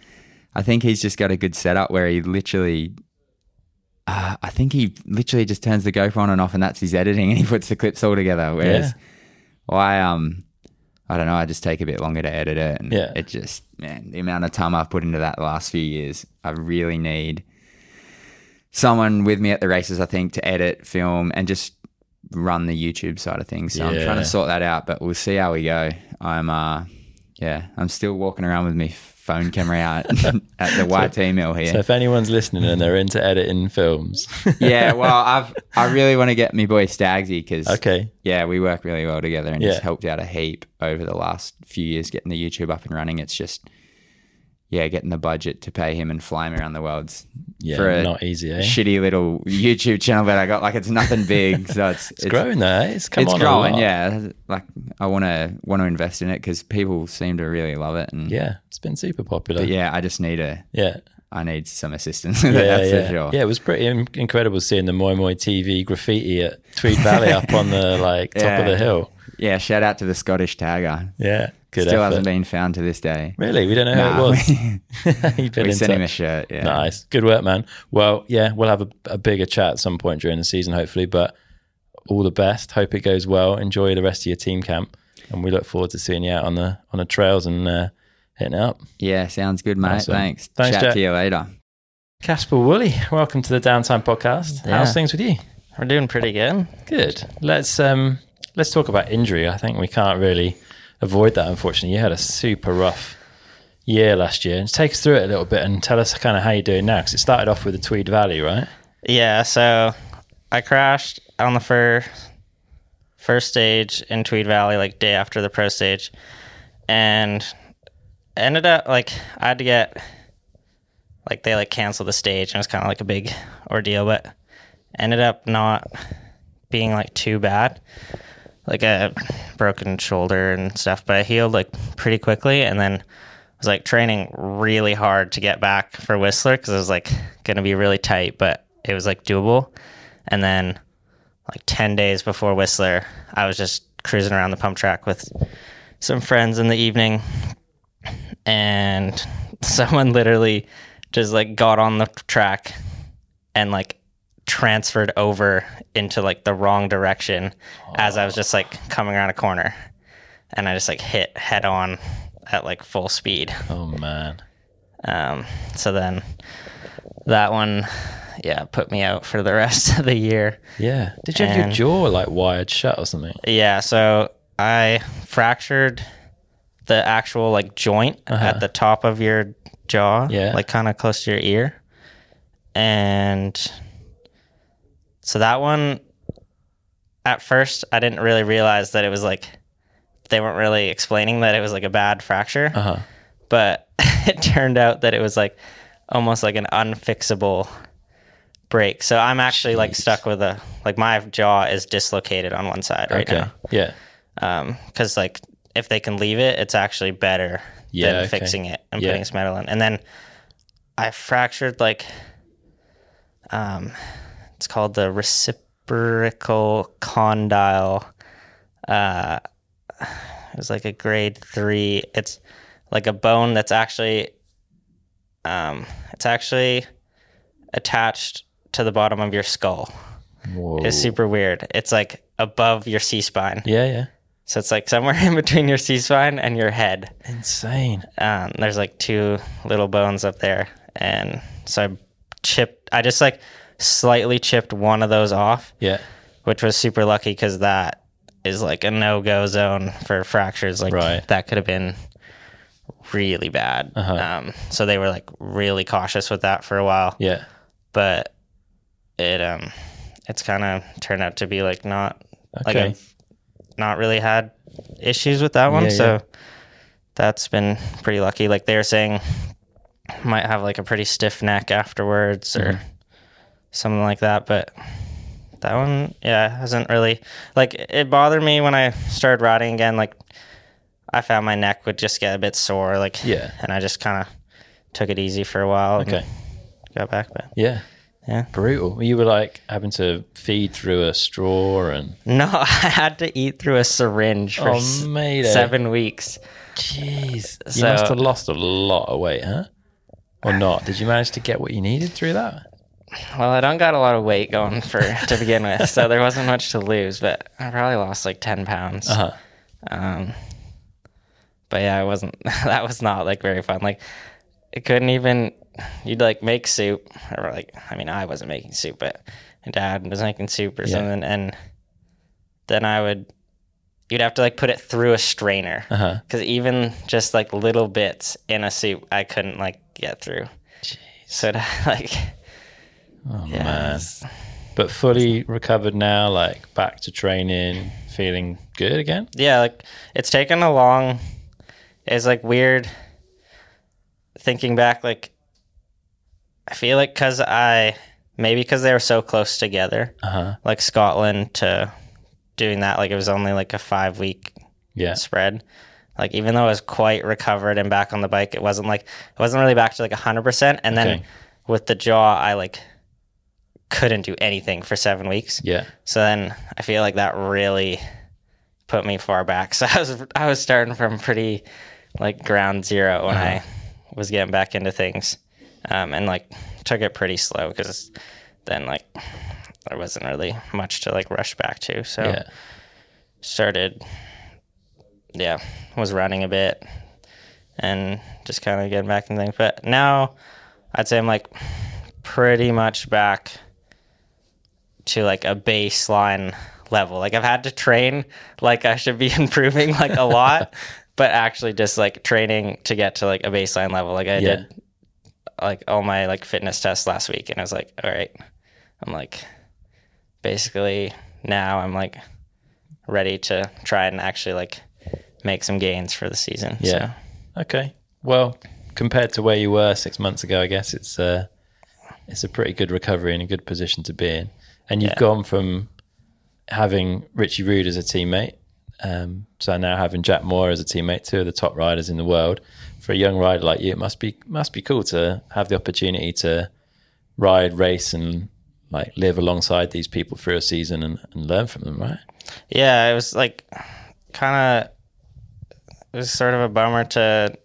I think he's just got a good setup where he literally. Uh, I think he literally just turns the GoPro on and off, and that's his editing, and he puts the clips all together. Whereas, I um, I don't know, I just take a bit longer to edit it, and Yeah. it just man, the amount of time I've put into that the last few years, I really need someone with me at the races, I think, to edit, film, and just run the YouTube side of things. So I'm trying to sort that out, but we'll see how we go. I'm uh yeah, I'm still walking around with my phone camera out *laughs* at the YT mill here. So if anyone's listening and they're into editing films, *laughs* yeah, well, I've I really want to get me boy Stagsy because okay, yeah, we work really well together and Yeah. it's helped out a heap over the last few years getting the YouTube up and running. It's just yeah, getting the budget to pay him and fly him around the world's Yeah, for a not easy, eh? shitty little YouTube channel that I got. Like it's nothing big, *laughs* so it's It's, growing though. eh? It's come it's growing, yeah. Like I want to want to invest in it because people seem to really love it, and Yeah, it's been super popular. But yeah, I just need a yeah. I need some assistance. *laughs* Yeah, that's yeah. for sure. yeah, it was pretty in- incredible seeing the Moi Moi TV graffiti at Tweed Valley up on the *laughs* like top of the hill. Yeah, shout out to the Scottish tagger. Yeah, good Still effort. hasn't been found to this day. Really, we don't know Nah, who it was. *laughs* *laughs* we, You've we in sent him a shirt. Yeah. Nice, good work, man. Well, yeah, we'll have a, a bigger chat at some point during the season, hopefully. But all the best. Hope it goes well. Enjoy the rest of your team camp, and we look forward to seeing you out on the on the trails and uh, hitting it up. Yeah, sounds good, mate. Awesome. Thanks. Thanks, Chat Jack. to you later. Kasper Woolley, welcome to the Downtime Podcast. Yeah. How's things with you? We're doing pretty good. Good. Let's um let's talk about injury. I think we can't really avoid that. Unfortunately, you had a super rough year last year. Just take us through it a little bit and tell us kind of how you're doing now. Because it started off with the Tweed Valley, right? Yeah, so I crashed on the first first stage in Tweed Valley, like day after the pro stage, and ended up like I had to get like they like canceled the stage and it was kind of like a big ordeal, but ended up not being like too bad. Like a broken shoulder and stuff, but I healed like pretty quickly, and then I was like training really hard to get back for Whistler because it was like gonna be really tight, but it was like doable. And then like ten days before Whistler, I was just cruising around the pump track with some friends in the evening, and *laughs* someone literally just like got on the track and like transferred over into like the wrong direction as I was just like coming around a corner, and I just like hit head on at like full speed. Oh man. Um, so then that one, yeah, put me out for the rest of the year. Yeah. Did you have your jaw like wired shut or something? Yeah, so I fractured the actual like joint at the top of your jaw, Yeah. like kind of close to your ear, and so that one. At first, I didn't really realize that it was like they weren't really explaining that it was like a bad fracture. Uh huh. but *laughs* it turned out that it was like almost like an unfixable break. So I'm actually like stuck with a like my jaw is dislocated on one side right Okay. Yeah. now. Um, because like if they can leave it, it's actually better Yeah, than okay. fixing it and Yeah. putting some metal in. And then I fractured like um, it's called the occipital condyle. Uh, it was like a grade three. It's like a bone that's actually, um, it's actually attached to the bottom of your skull. Whoa. It's super weird. It's like above your C spine. Yeah. Yeah. So it's like somewhere *laughs* in between your C spine and your head. Insane. Um, there's like two little bones up there. And so I chipped, I just like slightly chipped one of those off, Yeah. which was super lucky because that is like a no go zone for fractures. Like Right. that could have been really bad. Uh-huh. Um, so they were like really cautious with that for a while. Yeah. But it, um, it's kind of turned out to be like not, like Okay. I've not really had issues with that one. Yeah, so yeah. that's been pretty lucky. Like they were saying, might have like a pretty stiff neck afterwards or Mm-hmm. Something like that. But that one, yeah, hasn't really like it bothered me when I started riding again. Like I found my neck would just get a bit sore, like Yeah. and I just kind of took it easy for a while. Okay. got back, but Yeah. Yeah. Brutal. You were like having to feed through a straw and no, *laughs* I had to eat through a syringe for Oh, seven weeks. Jeez. You must have lost a lot of weight, huh? Or not? Did you manage to get what you needed through that? Well, I don't got a lot of weight going for to begin with, so there wasn't much to lose. But I probably lost like ten pounds. Uh huh. Um, but yeah, it wasn't. *laughs* That was not like very fun. Like, it couldn't even. You'd like make soup, or like, I mean, I wasn't making soup, but my dad was making soup or Yeah. something, and then I would. You'd have to like put it through a strainer because even just like little bits in a soup, I couldn't like get through. So to, *laughs* like, Oh yeah, man. But fully recovered now, like back to training, feeling good again. yeah, like it's taken a long. It's like weird. thinking back, like I feel like because I maybe because they were so close together, Uh huh. like Scotland to doing that, like it was only like a five week Yeah. spread. Like even though I was quite recovered and back on the bike, it wasn't like it wasn't really back to like hundred percent. And then Okay. with the jaw, I like couldn't do anything for seven weeks. Yeah. So then I feel like that really put me far back. *laughs* So I was I was starting from pretty like ground zero when I was getting back into things, um, and like took it pretty slow because then like there wasn't really much to like rush back to. So Yeah. started, yeah, was running a bit and just kind of getting back in things. But now I'd say I'm like pretty much back to like a baseline level. Like I've had to train like I should be *laughs* improving like a lot, *laughs* but actually just like training to get to like a baseline level. Like I Yeah. did like all my like fitness tests last week and I was like, all right, I'm like basically now I'm like ready to try and actually like make some gains for the season. Yeah. Okay. Well, compared to where you were six months ago, I guess it's uh, it's a pretty good recovery and a good position to be in. And you've Yeah. gone from having Richie Rude as a teammate, um, so now having Jack Moir as a teammate, two of the top riders in the world. For a young rider like you, it must be must be cool to have the opportunity to ride, race, and like live alongside these people through a season and, and learn from them, right? Yeah, it was like kind of it was sort of a bummer to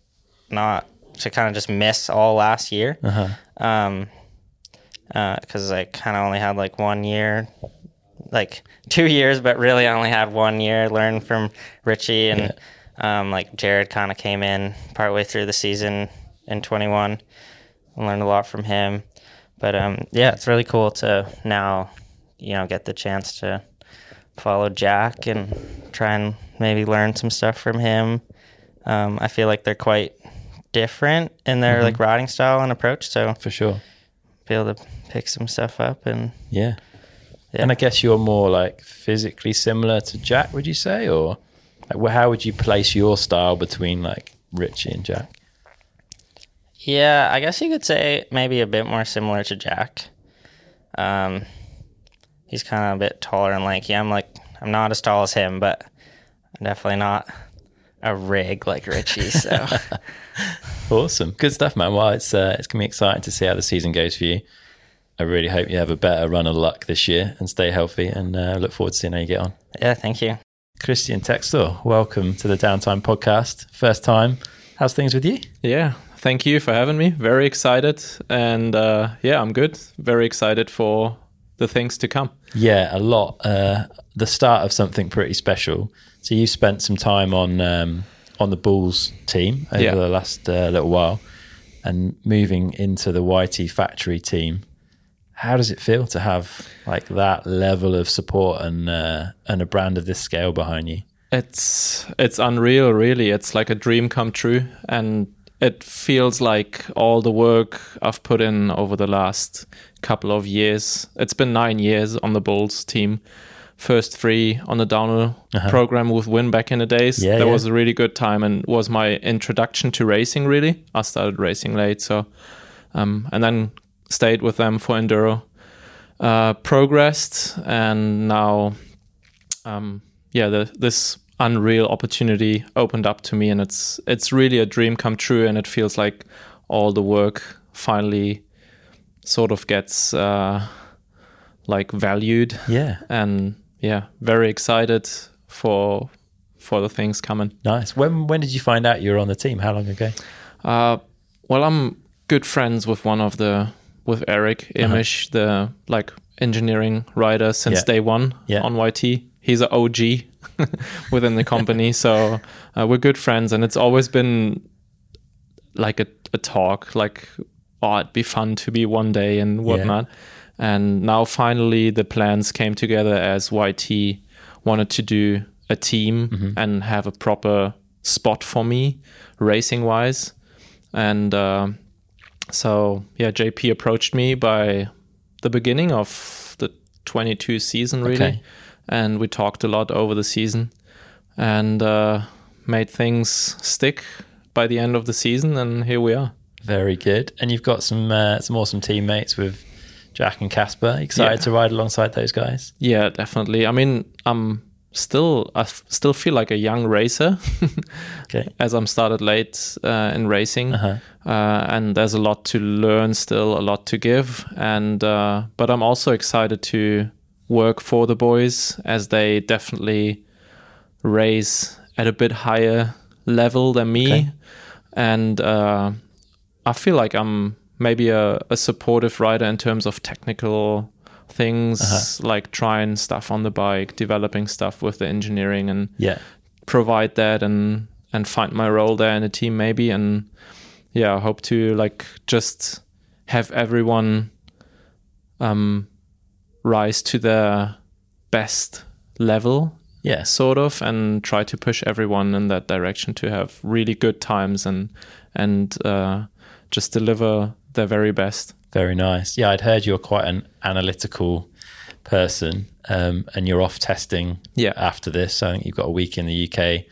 not to kind of just miss all last year. Uh-huh. Um, because I kind of only had like one year, like *laughs* two years, but really I only had one year. Learned from Richie and um, like Jared kind of came in partway through the season in 21. I learned a lot from him, but um, yeah, it's really cool to now, you know, get the chance to follow Jack and try and maybe learn some stuff from him. Um, I feel like they're quite different in their like riding style and approach, so For sure. be able to pick some stuff up and Yeah. Yeah. And I guess you're more like physically similar to Jack, would you say? Or like, wh- how would you place your style between like Richie and Jack? yeah, I guess you could say maybe a bit more similar to Jack. Um, he's kind of a bit taller and lanky. I'm like I'm not as tall as him, but I'm definitely not a rig like Richie. So *laughs* Awesome. Good stuff, man. Well, it's, uh, it's to be exciting to see how the season goes for you. I really hope you have a better run of luck this year and stay healthy and uh, look forward to seeing how you get on. yeah, thank you. Christian Textor, welcome to the Downtime Podcast. First time. How's things with you? Yeah, thank you for having me. Very excited. And uh, yeah, I'm good. Very excited for the things to come. Yeah, a lot. Uh, the start of something pretty special. So you spent some time on um, on the Bulls team over Yeah. the last uh, little while, and moving into the YT Factory team. How does it feel to have like that level of support and uh, and a brand of this scale behind you? It's it's unreal, really. It's like a dream come true, and it feels like all the work I've put in over the last couple of years. It's been nine years on the Bulls team. First three on the downhill program with Win back in the days. Uh-huh. Yeah, that yeah. was a really good time and was my introduction to racing. Really, I started racing late, so um, and then stayed with them for enduro. Uh, progressed, and now um, yeah, the, this unreal opportunity opened up to me, and it's it's really a dream come true, and it feels like all the work finally sort of gets uh, like valued, Yeah, and yeah, very excited for for the things coming. nice. When when did you find out you were on the team? How long ago? Uh, well, I'm good friends with one of the with Eric Imish, the like engineering writer since Uh-huh. Yeah. day one Yeah. on YT. He's an OG *laughs* within the company, so uh, we're good friends, and it's always been like a, a talk, like oh, it'd be fun to be one day and whatnot. And now finally, the plans came together as YT wanted to do a team Mm-hmm. and have a proper spot for me, racing wise. And uh, so, yeah, JP approached me by the beginning of the 22 season, really. Okay. And we talked a lot over the season and uh, made things stick by the end of the season. And here we are. Very good. And you've got some uh, some awesome teammates with Jack and Kasper. Excited Yeah. to ride alongside those guys. Yeah, definitely. I mean, I'm still I f- still feel like a young racer *laughs* Okay. as I'm started late uh, in racing, Uh-huh. uh, and there's a lot to learn still, a lot to give, and uh, but I'm also excited to work for the boys as they definitely race at a bit higher level than me, Okay. and uh, I feel like I'm maybe a, a supportive rider in terms of technical things Uh-huh. like trying stuff on the bike developing stuff with the engineering and Yeah. provide that and and find my role there in the team maybe and yeah I hope to like just have everyone um rise to their best level yeah sort of and try to push everyone in that direction to have really good times and and uh, just deliver their very best Very nice. Yeah, I'd heard you're quite an analytical person, um, and you're off testing. Yeah. After this, I think you've got a week in the UK,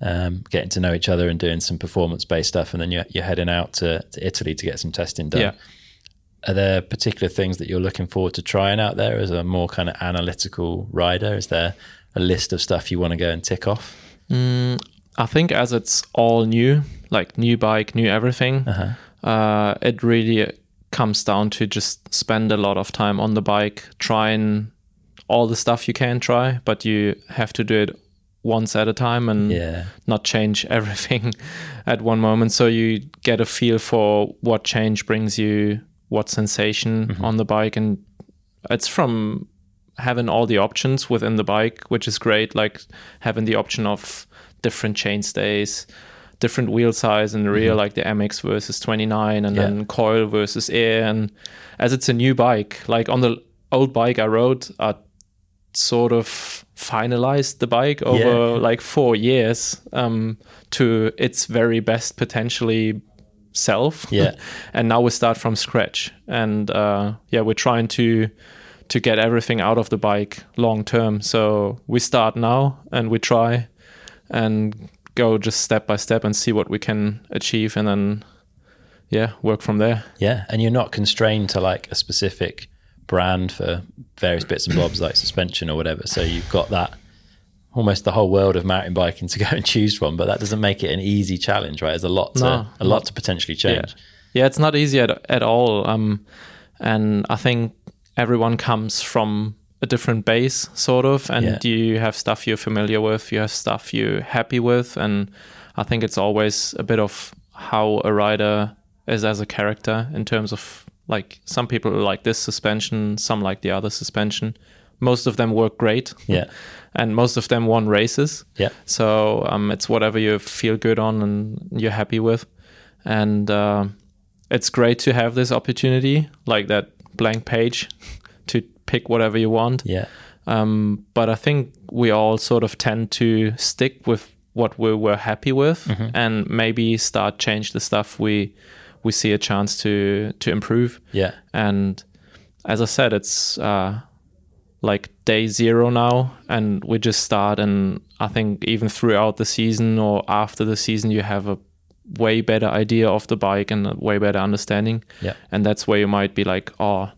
um, getting to know each other and doing some performance-based stuff, and then you're, you're heading out to, to Italy to get some testing done. Yeah. Are there particular things that you're looking forward to trying out there as a more kind of analytical rider? Is there a list of stuff you want to go and tick off? I think as it's all new, like new bike, new everything, uh it really comes down to just spend a lot of time on the bike, trying all the stuff you can try, but you have to do it once at a time and Yeah. not change *laughs* everything at one moment. So you get a feel for what change brings you, what sensation mm-hmm. on the bike, and it's from having all the options within the bike, which is great. Like having the option of different chain stays, different wheel size in the rear, like the MX versus 29, and Yeah. then coil versus air. And as it's a new bike, like on the old bike I rode, I sort of finalized the bike over Yeah. like four years um, to its very best potentially self. Yeah. *laughs* and now we start from scratch. And uh, yeah, we're trying to to get everything out of the bike long term. So we start now and we try and go just step by step and see what we can achieve and then yeah, work from there. Yeah, and you're not constrained to like a specific brand for various bits and bobs like suspension or whatever. So you've got that almost the whole world of mountain biking to go and choose from, but that doesn't make it an easy challenge, right? There's a lot to No, a lot to potentially change. Yeah, it's not easy at, at all. Um, and I think everyone comes from a different base, sort of, and Yeah. you have stuff you're familiar with, you have stuff you're happy with, and I think it's always a bit of how a rider is as a character in terms of like some people like this suspension, some like the other suspension. Most of them work great, Yeah. *laughs* and most of them won races. Yeah. So um, it's whatever you feel good on and you're happy with, and uh, it's great to have this opportunity, like that blank page, pick whatever you want. Yeah. Um, but I think we all sort of tend to stick with what we were happy with, and maybe start change the stuff we we see a chance to to improve. Yeah. And as I said, it's uh, like day zero now, and we just start. And I think even throughout the season or after the season, you have a way better idea of the bike and a way better understanding. Yeah. And that's where you might be like, oh,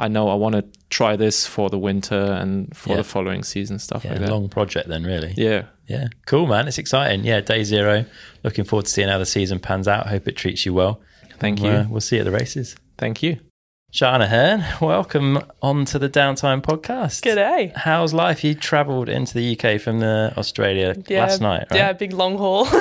I know I want to try this for the winter and for Yeah. the following season, stuff Yeah. like that. Long project then really. Yeah. Yeah. Cool, man. It's exciting. Yeah. Day zero. Looking forward to seeing how the season pans out. Hope it treats you well. Thank We'll, you. uh, we'll see you at the races. Thank you. Sian A'Hern, welcome on to the Downtime podcast. G'day. How's life? You travelled into the UK from the Australia Yeah, last night, right? Yeah, big long haul. *laughs*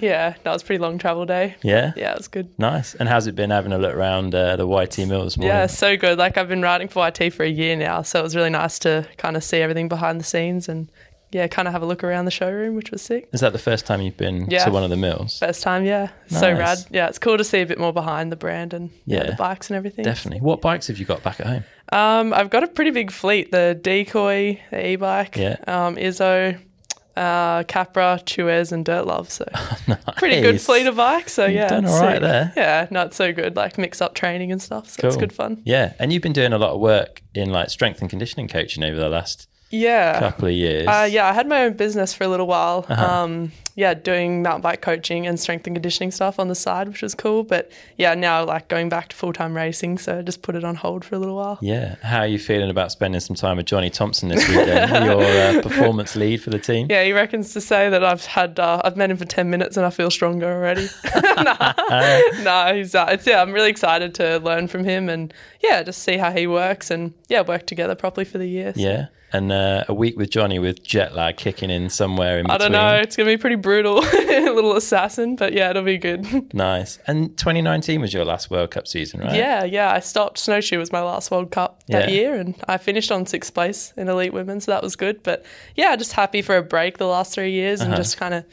yeah, that was a pretty long travel day. Yeah? Yeah, it was good. Nice. And how's it been having a look around uh, the YT Mill this morning? Yeah, so good. Like I've been riding for YT for a year now, so it was really nice to kind of see everything behind the scenes and yeah, kind of have a look around the showroom, which was sick. Is that the first time you've been Yeah. to one of the mills? First time, yeah. So rad. Yeah, it's cool to see a bit more behind the brand and yeah, Yeah. the bikes and everything. Definitely. What bikes have you got back at home? Um, I've got a pretty big fleet: the Decoy, the e-bike, Yeah. um, Izzo, uh, Capra, Tues, and Dirt Love. So *laughs* pretty good fleet of bikes. So yeah, done all right sick. there. Yeah, not so good. Like mix up training and stuff. So it's good fun. Yeah. And you've been doing a lot of work in like strength and conditioning coaching over the last Yeah. couple of years. Uh, yeah, I had my own business for a little while. Um, yeah, doing mountain bike coaching and strength and conditioning stuff on the side, which was cool. But yeah, now like going back to full time racing, so I just put it on hold for a little while. Yeah. How are you feeling about spending some time with Johnny Thompson this weekend? *laughs* Your uh, performance lead for the team? Yeah, he reckons to say that I've had uh, I've met him for ten minutes and I feel stronger already. *laughs* nah, *laughs* nah, he's uh, it's yeah. I'm really excited to learn from him and yeah, just see how he works and yeah, work together properly for the year. So Yeah. And uh, a week with Johnny with jet lag kicking in somewhere in between. I don't know. It's gonna be pretty brutal, *laughs* a little assassin, but yeah, it'll be good. *laughs* Nice. And 2019 was your last World Cup season, right? Yeah, yeah. I stopped snowshoe was my last World Cup that Yeah. year, and I finished on sixth place in elite women, so that was good. But yeah, just happy for a break the last three years, Uh-huh. and just kind of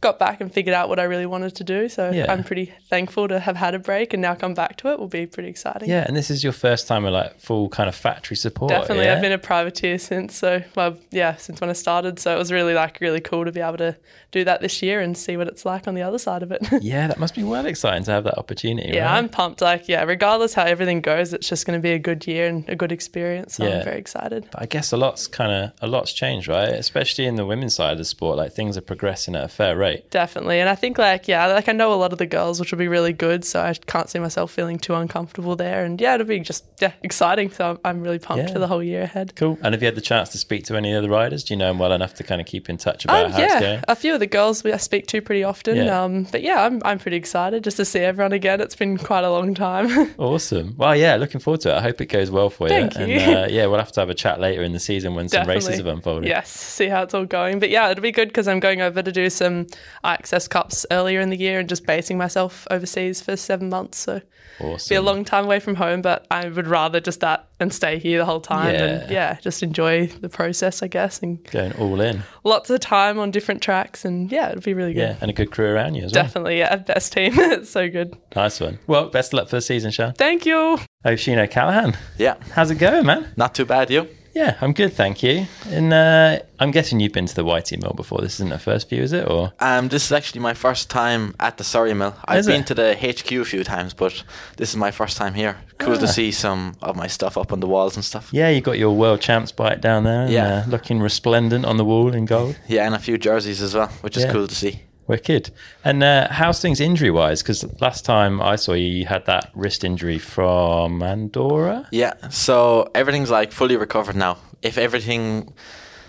got back and figured out what I really wanted to do. So Yeah. I'm pretty thankful to have had a break and now come back to it. Will be pretty exciting. Yeah, and this is your first time with like full kind of factory support. Definitely, yeah? I've been a privateer since so well, yeah, since when I started. So it was really like really cool to be able to do that this year and see what it's like on the other side of it. *laughs* Yeah, that must be well exciting to have that opportunity. yeah, right? I'm pumped. Like, yeah, regardless how everything goes, it's just going to be a good year and a good experience. So Yeah. I'm very excited. But I guess a lot's kind of a lot's changed, right? Especially in the women's side of the sport, like things are progressing at a fair rate. Definitely. And I think like, yeah, like I know a lot of the girls, which will be really good. So I can't see myself feeling too uncomfortable there. And yeah, it'll be just, yeah, exciting. So I'm, really pumped Yeah. for the whole year ahead. Cool. And have you had the chance to speak to any of the riders? Do you know them well enough to kind of keep in touch about Um, how it's yeah, going? a few of the girls we I speak to pretty often. Yeah. Um, but yeah, I'm, I'm pretty excited just to see everyone again. It's been quite a long time. *laughs* Awesome. Well, yeah, looking forward to it. I hope it goes well for you. Thank you. And uh, yeah, we'll have to have a chat later in the season when some races have unfolded. Yes, see how it's all going. But yeah, it'll be good because I'm going over to do some IXS Cups earlier in the year and just basing myself overseas for seven months. So Awesome. be a long time away from home, but I would rather just that and stay here the whole time and Yeah. yeah, just enjoy the process, I guess, and Going all in. lots of time on different tracks. And yeah, it'd be really good. Yeah, and a good crew around you as well. Definitely, yeah, best team. *laughs* it's so good. Nice one. Well, best of luck for the season, Sian. Thank you. Oh, Oisin O'Callaghan. Yeah, How's it going, man? not too bad. You? Yeah, I'm good, thank you. And uh, I'm guessing you've been to the YT Mill before. This isn't the first view, is it? Or Um, this is actually my first time at the Surrey Mill. I've Is been it? to the HQ a few times, but this is my first time here. Cool Ah. to see some of my stuff up on the walls and stuff. yeah, you got your world champs bike down there, and, Yeah. uh, looking resplendent on the wall in gold. *laughs* Yeah, and a few jerseys as well, which is Yeah. cool to see. Wicked. And uh, how's things injury wise? Because last time I saw you, you had that wrist injury from Andorra. Yeah, so everything's like fully recovered now. If everything,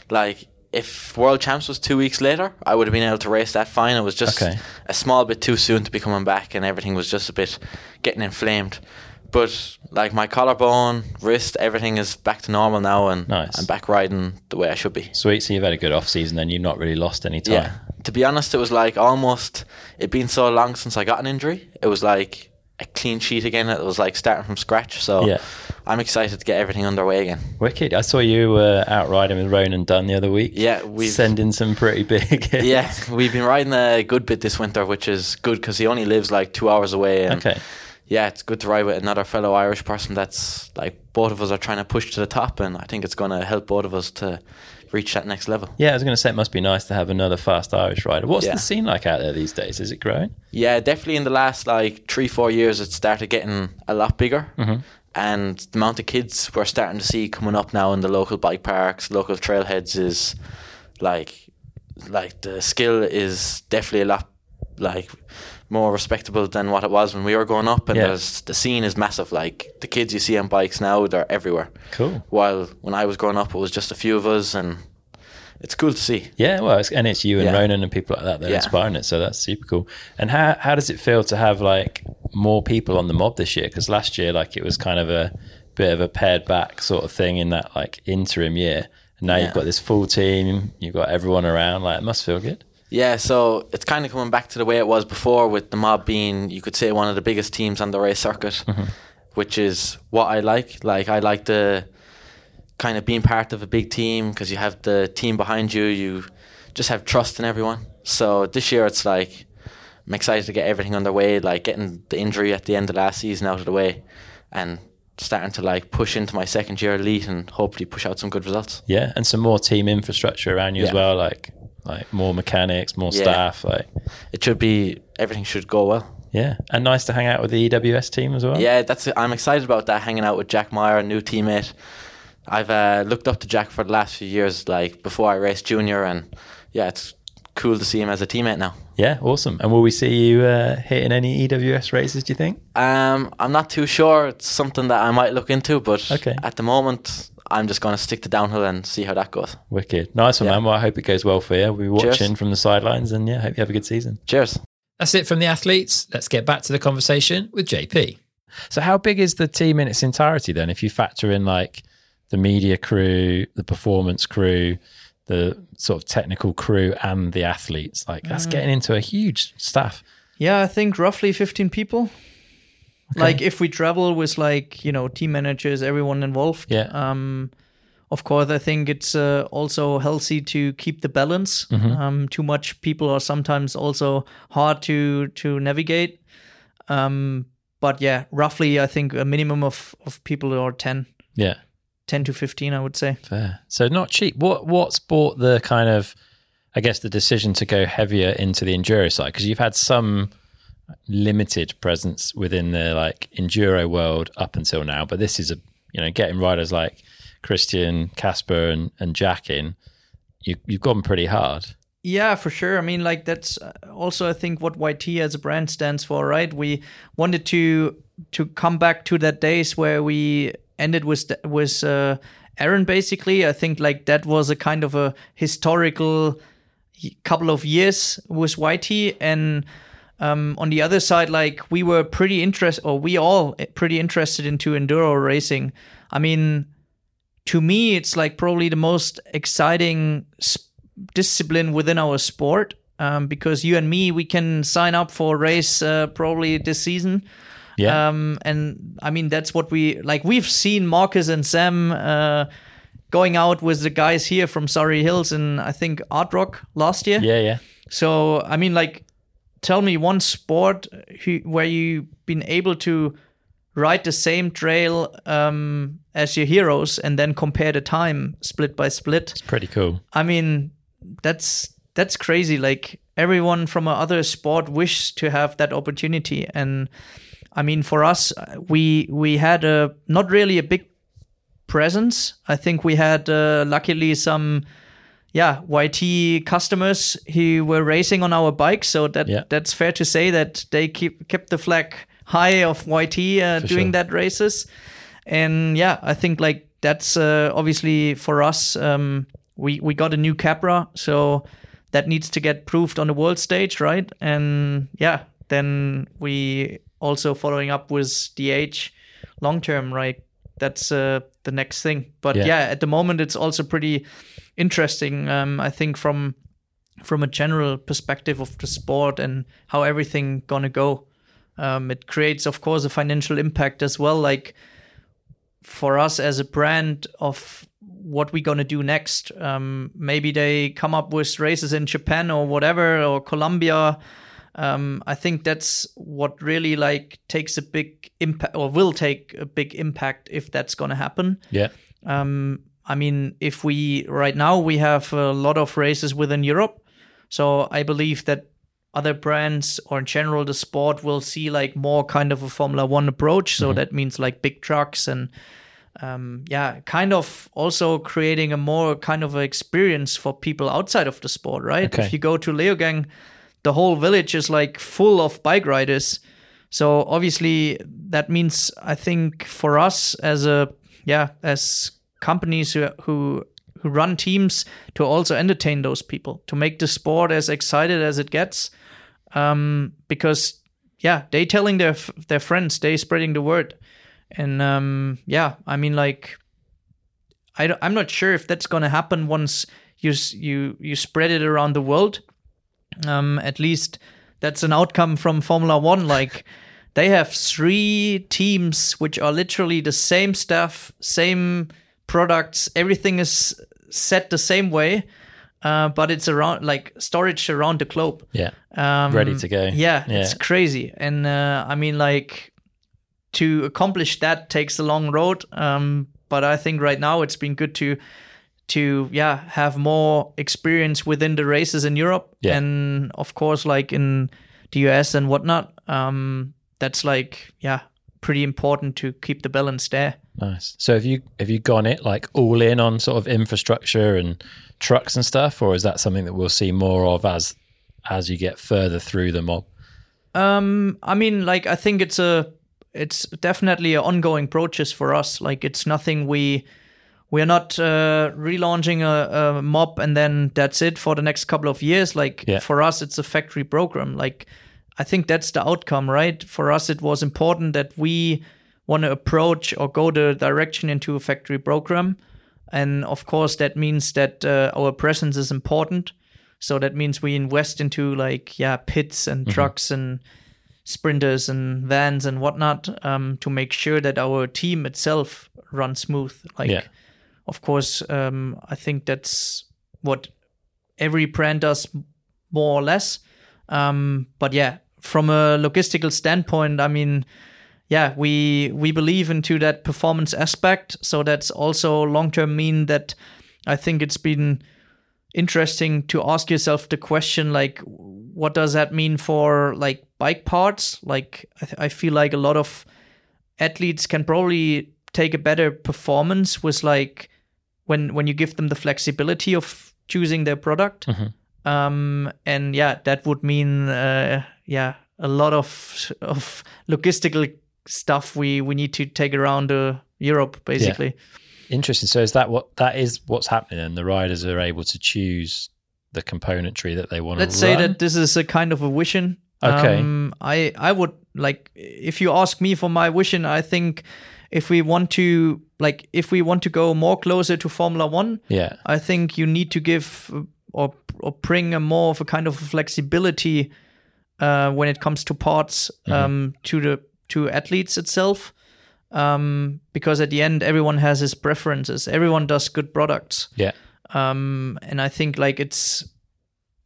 like, if World Champs was two weeks later, I would have been able to race that fine. It was just Okay. a small bit too soon to be coming back, and everything was just a bit getting inflamed. But like my collarbone, wrist, everything is back to normal now, and Nice. I'm back riding the way I should be. Sweet. So you've had a good off season, and you've not really lost any time. Yeah. To be honest, it was like almost it'd been so long since I got an injury. It was like a clean sheet again. It was like starting from scratch. So Yeah. I'm excited to get everything underway again. Wicked. I saw you uh, out riding with Ronan Dunn the other week. Yeah, we've- sending some pretty big. *laughs* hits. Yeah, we've been riding a good bit this winter, which is good because he only lives like two hours away. And Okay. Yeah, it's good to ride with another fellow Irish person that's like both of us are trying to push to the top, and I think it's going to help both of us to reach that next level. Yeah, I was going to say it must be nice to have another fast Irish rider. What's Yeah. the scene like out there these days? Is it growing? Yeah, definitely in the last like three, four years, it started getting a lot bigger. Mm-hmm. And the amount of kids we're starting to see coming up now in the local bike parks, local trailheads is like, like the skill is definitely a lot like more respectable than what it was when we were growing up. And Yeah. there's the scene is massive. Like the kids you see on bikes now, they're everywhere. Cool. While when I was growing up, it was just a few of us, and it's cool to see. Yeah, well, it's, and it's you and Yeah. Ronan and people like that that are Yeah. inspiring it. So that's super cool. And how how does it feel to have like more people on the mob this year? Because last year, like it was kind of a bit of a pared back sort of thing in that like interim year. And now you've got this full team. You've got everyone around. Like it must feel good. Yeah, so it's kind of coming back to the way it was before with the mob being, you could say, one of the biggest teams on the race circuit, mm-hmm. which is what I like. Like, I like the kind of being part of a big team because you have the team behind you, you just have trust in everyone. So this year it's like, I'm excited to get everything underway, like getting the injury at the end of last season out of the way and starting to like push into my second year elite and hopefully push out some good results. Yeah, and some more team infrastructure around you as well. Like like more mechanics, more Yeah. staff. Like It should be, everything should go well. yeah, and nice to hang out with the EWS team as well. Yeah, that's I'm excited about that. Hanging out with Jack Moir, a new teammate. I've uh, looked up to Jack for the last few years. Like before I raced junior, and yeah, it's cool to see him as a teammate now. Yeah, awesome. And will we see you uh, hitting any EWS races? Do you think? Um, I'm not too sure. It's something that I might look into, but Okay. at the moment, I'm just going to stick to downhill and see how that goes. Wicked, nice one, Yeah. man. Well, I hope it goes well for you. We'll be Cheers. watching from the sidelines, and yeah, hope you have a good season. Cheers. That's it from the athletes. Let's get back to the conversation with JP. So, how big is the team in its entirety then? If you factor in like the media crew, the performance crew, the sort of technical crew, and the athletes, like that's mm. getting into a huge staff. Yeah, I think roughly 15 people. Like if we travel with like, you know, team managers, everyone involved. Yeah. Um of course, I think it's uh, also healthy to keep the balance. Um, too much people are sometimes also hard to to navigate. Um, but yeah, roughly, I think a minimum of of people are 10, Yeah, 10 to 15, I would say. fair. So not cheap. What what's brought the kind of, I guess, the decision to go heavier into the enduro side? Because you've had some limited presence within the like enduro world up until now, but this is a you know getting riders like Christian, Kasper, and and Jack in. You you've gone pretty hard. Yeah, for sure. I mean, like that's uh, also I think what YT as a brand stands for, right? We wanted to to come back to that days where we ended with with uh, Aaron. Basically, I think like that was a kind of a historical couple of years with YT, and um, on the other side, like we were pretty interested, or we all pretty interested into enduro racing. I mean, to me, it's like probably the most exciting sp- discipline within our sport um, because you and me, we can sign up for a race uh, probably this season. Yeah, Um, and I mean, that's what we like. We've seen Markus and Sam uh, going out with the guys here from Surrey Hills and I think Ard Rock last year. yeah, yeah. So I mean, like, tell me one sport who, where you've been able to ride the same trail um, as your heroes and then compare the time split by split. It's pretty cool. I mean, that's that's crazy. Like everyone from other sport wish to have that opportunity, and I mean, for us, we we had a not really a big presence. I think we had uh, luckily some yeah YT customers who were racing on our bikes, so that Yeah. that's fair to say that they keep kept the flag high of YT uh, doing sure. that races, and yeah, I think like that's uh, obviously for us. Um, we we got a new Capra, so that needs to get proved on the world stage, right? And yeah, then we also following up with DH long term, right? That's uh, the next thing. But Yeah. yeah. at the moment it's also pretty interesting. Um, I think from from a general perspective of the sport and how everything gonna go. Um, it creates, of course, a financial impact as well. Like for us as a brand of what we're gonna do next. Um, maybe they come up with races in Japan or whatever or Colombia. Um, I think that's what really like takes a big impact or will take a big impact if that's gonna happen. Yeah, Um, I mean, if we right now we have a lot of races within Europe, so I believe that other brands or in general the sport will see like more kind of a Formula One approach. So that means like big trucks and um, yeah, kind of also creating a more kind of experience for people outside of the sport, right? Okay. If you go to Leogang, the whole village is like full of bike riders. So obviously that means I think for us as a yeah as companies who who who run teams to also entertain those people to make the sport as excited as it gets. Um, because yeah they telling their their friends they spreading the word. And um, yeah I mean like I I'm not sure if that's gonna happen once you you you spread it around the world. Um, at least that's an outcome from Formula One. Like they have three teams which are literally the same stuff, same products. Everything is set the same way, uh, but it's around like storage around the globe. yeah. Um, Ready to go. Yeah, Yeah. it's crazy, and uh, I mean like to accomplish that takes a long road. Um, but I think right now it's been good to to yeah have more experience within the races in Europe Yeah. and of course like in the US and whatnot. Um, that's like yeah pretty important to keep the balance there. Nice. So have you have you gone it like all in on sort of infrastructure and trucks and stuff, or is that something that we'll see more of as as you get further through the mob? Um, I mean, like I think it's a it's definitely an ongoing process for us. Like it's nothing we we're not uh, relaunching a, a mob and then that's it for the next couple of years. Like Yeah. for us, it's a factory program. Like I think that's the outcome, right? For us, it was important that we want to approach or go the direction into a factory program. And of course, that means that uh, our presence is important. So that means we invest into like, yeah, pits and trucks and sprinters and vans and whatnot um, to make sure that our team itself runs smooth. Like, Yeah. of course, um, I think that's what every brand does more or less. Um, but yeah, from a logistical standpoint, I mean, yeah, we we believe into that performance aspect. So that's also long term mean that I think it's been interesting to ask yourself the question like what does that mean for like bike parts? Like i, th- I feel like a lot of athletes can probably take a better performance with like when when you give them the flexibility of choosing their product. Um and yeah that would mean uh yeah a lot of of logistical stuff we we need to take around uh, europe basically Interesting. So is that what that is what's happening? And the riders are able to choose the componentry that they want to let's to say that this is a kind of a vision Okay. um, i i would like if you ask me for my vision i think if we want to like if we want to go more closer to formula one Yeah. i think you need to give uh, or or bring a more of a kind of flexibility uh, when it comes to parts um, to the to athletes itself um, because at the end everyone has his preferences. Everyone does good products. Yeah. um and i think like it's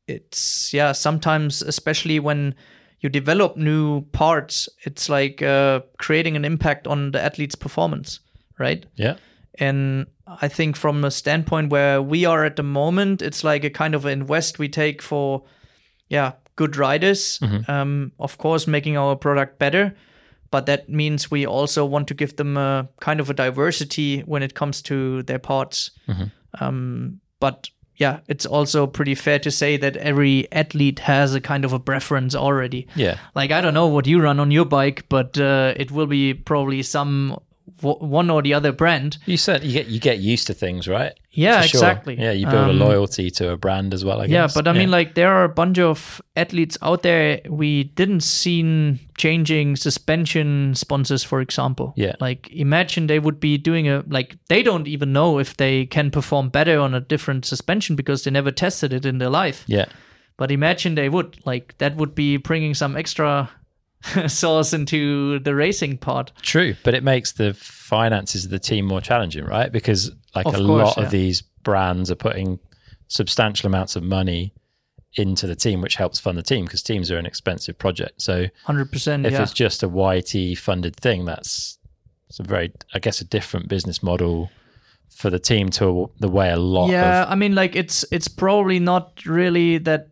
it's yeah sometimes especially when you develop new parts it's like uh creating an impact on the athlete's performance right? Yeah. and i think from a standpoint where we are at the moment it's like a kind of invest we take for yeah good riders. Um of course making our product better but that means we also want to give them a kind of a diversity when it comes to their parts um, but yeah, it's also pretty fair to say that every athlete has a kind of a preference already. Yeah. Like I don't know what you run on your bike, but uh, it will be probably some one or the other brand. You said you get you get used to things, right? Yeah, sure. exactly. Yeah, you build Um, a loyalty to a brand as well. I Yeah, guess. but I mean, like there are a bunch of athletes out there we didn't seen changing suspension sponsors, for example. Yeah. like imagine they would be doing a like they don't even know if they can perform better on a different suspension because they never tested it in their life. yeah, But imagine they would like that would be bringing some extra *laughs* sauce into the racing part. true. But it makes the finances of the team more challenging, right? Because like Of a course, lot yeah. of these brands are putting substantial amounts of money into the team, which helps fund the team because teams are an expensive project. So Hundred percent. if Yeah. it's just a YT funded thing, that's it's a very, I guess, a different business model for the team to the way a lot yeah of i mean like it's it's probably not really that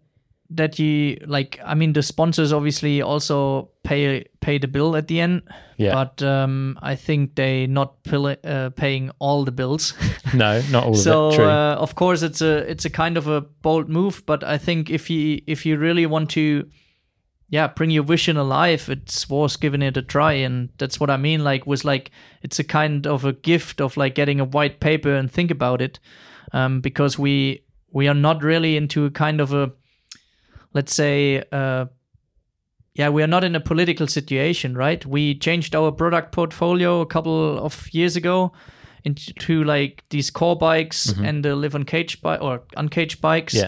that you like i mean the sponsors obviously also pay pay the bill at the end Yeah. but um i think they not pill- uh, paying all the bills *laughs* no, not all so of it. True. uh, of course it's a it's a kind of a bold move but i think if you if you really want to yeah bring your vision alive it's worth giving it a try and that's what i mean like was like it's a kind of a gift of like getting a white paper and think about it um, because we we are not really into a kind of a let's say uh, yeah we are not in a political situation right? We changed our product portfolio a couple of years ago into like these core bikes and the live on cage bike or uncaged bikes. Yeah.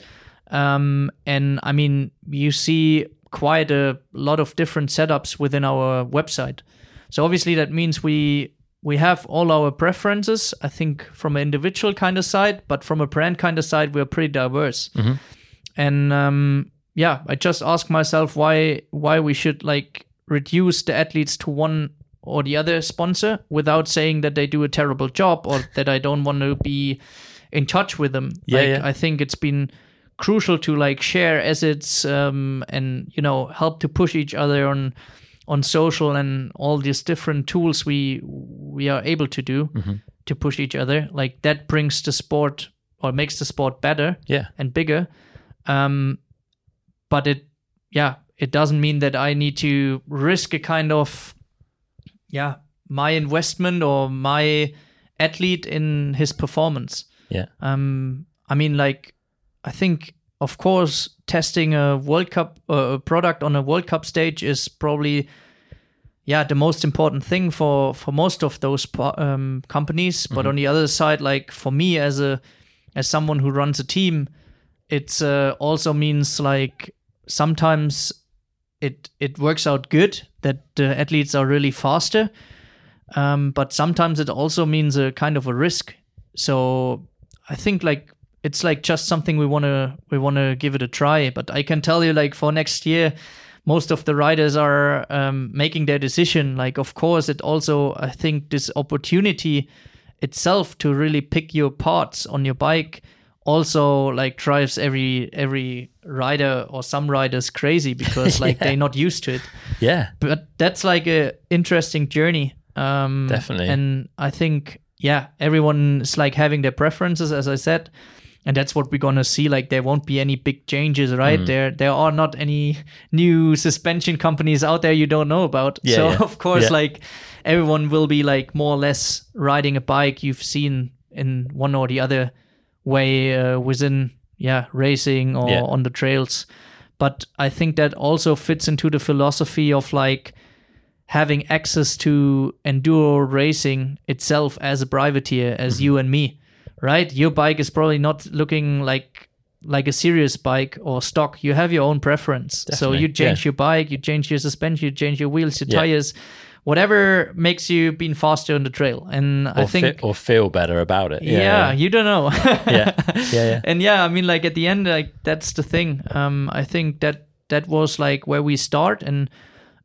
um and i mean you see quite a lot of different setups within our website. So obviously that means we we have all our preferences i think from an individual kind of side but from a brand kind of side we're pretty diverse. And um yeah i just ask myself why why we should like reduce the athletes to one or the other sponsor without saying that they do a terrible job or that i don't want to be in touch with them Yeah, like, yeah. i think it's been crucial to like share assets um and you know help to push each other on on social and all these different tools we we are able to do to push each other like that brings the sport or makes the sport better Yeah. and bigger um but it yeah it doesn't mean that i need to risk a kind of yeah my investment or my athlete in his performance. Yeah. um i mean like i think of course testing a world cup uh, a product on a world cup stage is probably yeah the most important thing for for most of those um, companies. But on the other side like for me as a as someone who runs a team it uh, also means like sometimes it it works out good that the athletes are really faster um, but sometimes it also means a kind of a risk. So i think like it's like just something we want to we want to give it a try. But i can tell you like for next year most of the riders are um, making their decision. Like of course it also i think this opportunity itself to really pick your parts on your bike also like drives every every rider or some riders crazy because *laughs* like they're not used to it Yeah. but that's like a interesting journey um Definitely. and i think yeah everyone's like having their preferences as i said and that's what we're gonna see like there won't be any big changes right Mm. there there are not any new suspension companies out there you don't know about Yeah, so yeah. *laughs* of course Yeah. like everyone will be like more or less riding a bike you've seen in one or the other way uh, within yeah racing or Yeah. on the trails. But i think that also fits into the philosophy of like having access to enduro racing itself as a privateer as mm-hmm. you and me right? Your bike is probably not looking like like a serious bike or stock. You have your own preference. So you change yeah. your bike you change your suspension you change your wheels your Yeah. tires whatever makes you being faster on the trail and i think fe- or feel better about it. yeah, you don't know *laughs* Yeah. Yeah. Yeah. and yeah i mean like at the end like that's the thing um i think that that was like where we start and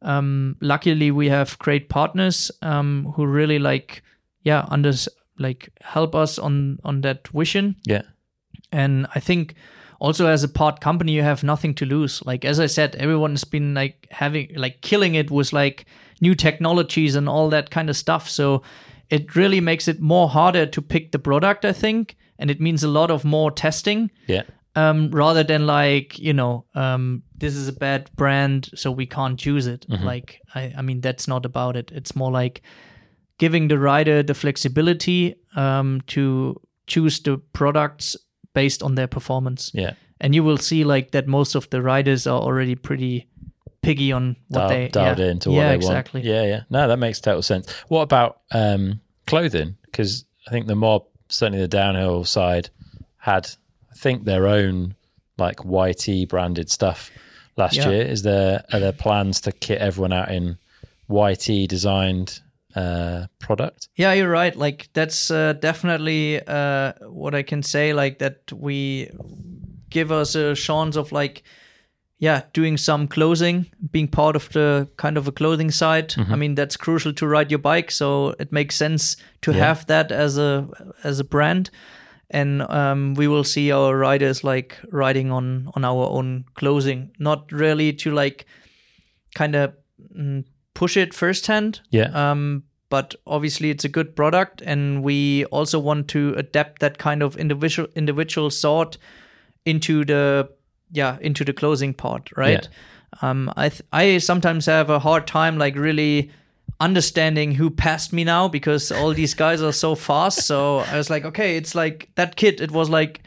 um luckily we have great partners um who really like yeah under like help us on on that vision Yeah. and i think also as a part company you have nothing to lose like as i said everyone's been like having like killing it with like new technologies and all that kind of stuff. So it really makes it more harder to pick the product i think. And it means a lot of more testing. Yeah. um, rather than like you know um, this is a bad brand so we can't choose it. Like I, I mean that's not about it. It's more like giving the rider the flexibility um, to choose the products based on their performance. Yeah. and you will see like that most of the riders are already pretty piggy on what Dial- they dialed yeah. into what yeah they exactly want. Yeah, yeah. No, that makes total sense. What about um, clothing? Because I think the mob, certainly the downhill side, had I think their own like YT branded stuff last Yeah. year. Is there are there plans to kit everyone out in YT designed uh, product? Yeah, you're right. Like that's uh, definitely uh, what I can say. Like that we give us a chance of like, yeah, doing some clothing, being part of the kind of a clothing side. I mean, that's crucial to ride your bike, so it makes sense to have that as a as a brand. And um, we will see our riders like riding on on our own clothing, not really to like kind of mm, push it firsthand, Yeah. um, but obviously it's a good product, and we also want to adapt that kind of individual individual sort into the yeah into the closing part, right? Um, I th- I sometimes have a hard time like really understanding who passed me now because all these guys are so fast. So I was like, okay, it's like that kid. It was like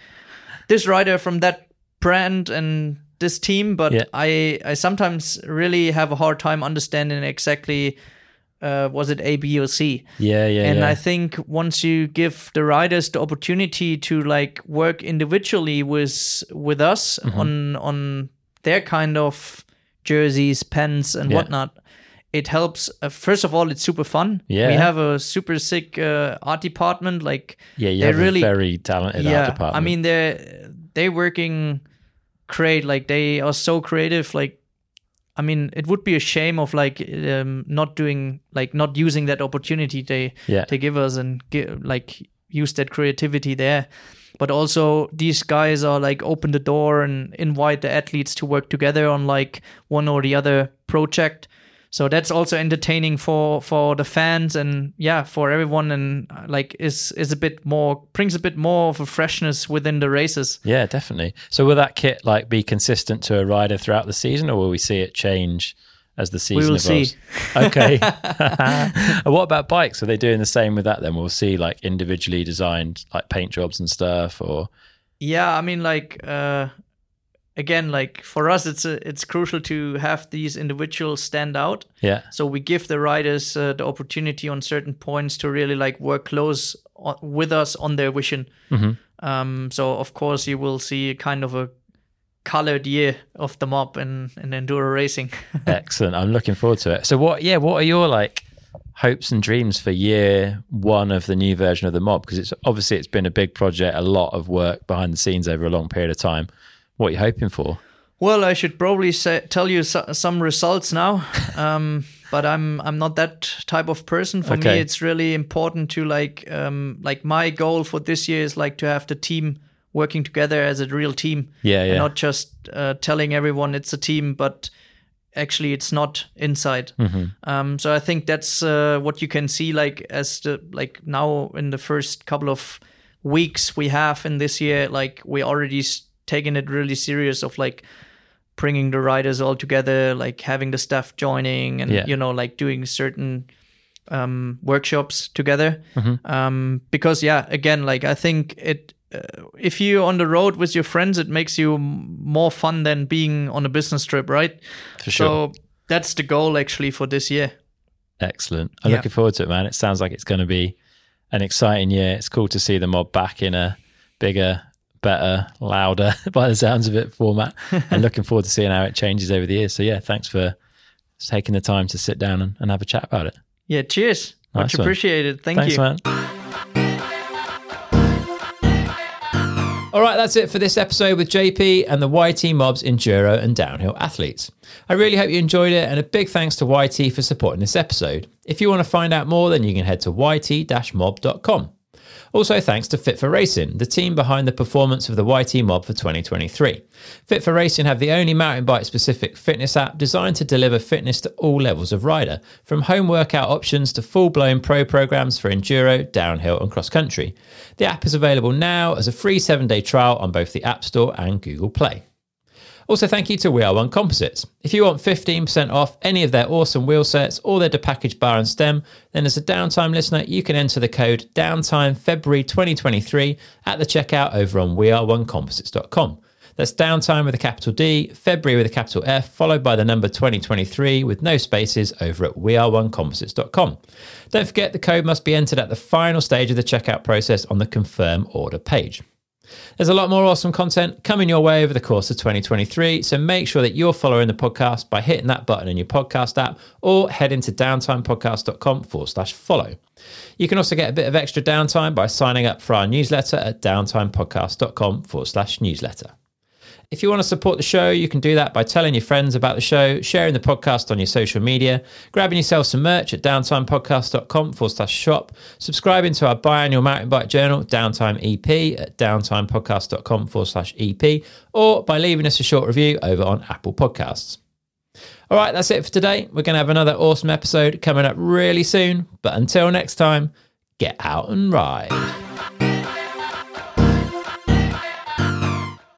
this rider from that brand and this team, but Yeah. I I sometimes really have a hard time understanding exactly uh, was it A, B, or C. Yeah, yeah, and yeah. I think once you give the riders the opportunity to like work individually with with us Mm-hmm. on on their kind of jerseys, pens, and Yeah. whatnot, it helps. Uh, first of all, it's super fun. Yeah. we have a super sick uh, art department. Like yeah, you really very talented yeah, art department. I mean they're they working great. Like they are so creative. Like I mean, it would be a shame of like um, not doing like not using that opportunity they Yeah. they give us and like use that creativity there. But also these guys are like open the door and invite the athletes to work together on like one or the other project. So that's also entertaining for for the fans and yeah for everyone and uh, like is is a bit more brings a bit more of a freshness within the races Yeah, definitely. So will that kit like be consistent to a rider throughout the season, or will we see it change as the season we will evolves? see. *laughs* Okay. And *laughs* *laughs* what about bikes? Are they doing the same with that? Then we'll see like individually designed like paint jobs and stuff, or yeah i mean like uh again like for us it's a, it's crucial to have these individuals stand out yeah, so we give the riders uh, the opportunity on certain points to really like work close o- with us on their vision um so of course you will see kind of a colored year of the mob in, in enduro racing *laughs* excellent. I'm looking forward to it. So what? Yeah, what are your like hopes and dreams for year one of the new version of the mob? Because it's obviously it's been a big project, a lot of work behind the scenes over a long period of time. What are you hoping for? Well, I should probably say, tell you so, some results now, *laughs* um, but I'm I'm not that type of person. For Okay. me, it's really important to like um, like my goal for this year is like to have the team working together as a real team. Yeah, and yeah. not just uh, telling everyone it's a team, but actually it's not inside. Mm-hmm. Um, so I think that's uh, what you can see like as the like now in the first couple of weeks we have in this year, like we already s- taken it really serious of like bringing the riders all together, like having the staff joining and Yeah. you know like doing certain um, workshops together. Mm-hmm. Um, because yeah, again, like I think it. Uh, if you're on the road with your friends, it makes you m- more fun than being on a business trip, right? For sure. So that's the goal actually for this year. Excellent. I'm Yeah. looking forward to it, man. It sounds like it's going to be an exciting year. It's cool to see the mob back in a bigger, better, louder, *laughs* by the sounds of it, format. and *laughs* looking forward to seeing how it changes over the years. So, yeah, thanks for taking the time to sit down and, and have a chat about it. Yeah, cheers. Nice Much one. appreciated. Thank Thanks, you. man. All right, that's it for this episode with JP and the YT Mobs Enduro and Downhill athletes. I really hope you enjoyed it, and a big thanks to YT for supporting this episode. If you want to find out more, then you can head to yt-mob.com. Also, thanks to Fit for Racing, the team behind the performance of the YT Mob for 2023. Fit for Racing have the only mountain bike specific fitness app designed to deliver fitness to all levels of rider, from home workout options to full blown pro programs for enduro, downhill, and cross country. The app is available now as a free seven day trial on both the App Store and Google Play. Also, thank you to We Are One Composites. If you want 15% off any of their awesome wheel sets or their Da Package bar and stem, then as a downtime listener, you can enter the code downtime February 2023 at the checkout over on weareonecomposites.com. That's downtime with a capital D, February with a capital F, followed by the number 2023 with no spaces over at weareonecomposites.com. Don't forget the code must be entered at the final stage of the checkout process on the confirm order page. There's a lot more awesome content coming your way over the course of 2023, so make sure that you're following the podcast by hitting that button in your podcast app or heading to downtimepodcast.com forward slash follow. You can also get a bit of extra downtime by signing up for our newsletter at downtimepodcast.com forward slash newsletter. If you want to support the show, you can do that by telling your friends about the show, sharing the podcast on your social media, grabbing yourself some merch at downtimepodcast.com forward slash shop, subscribing to our biannual mountain bike journal, Downtime EP, at downtimepodcast.com forward slash EP, or by leaving us a short review over on Apple Podcasts. All right, that's it for today. We're going to have another awesome episode coming up really soon. But until next time, get out and ride.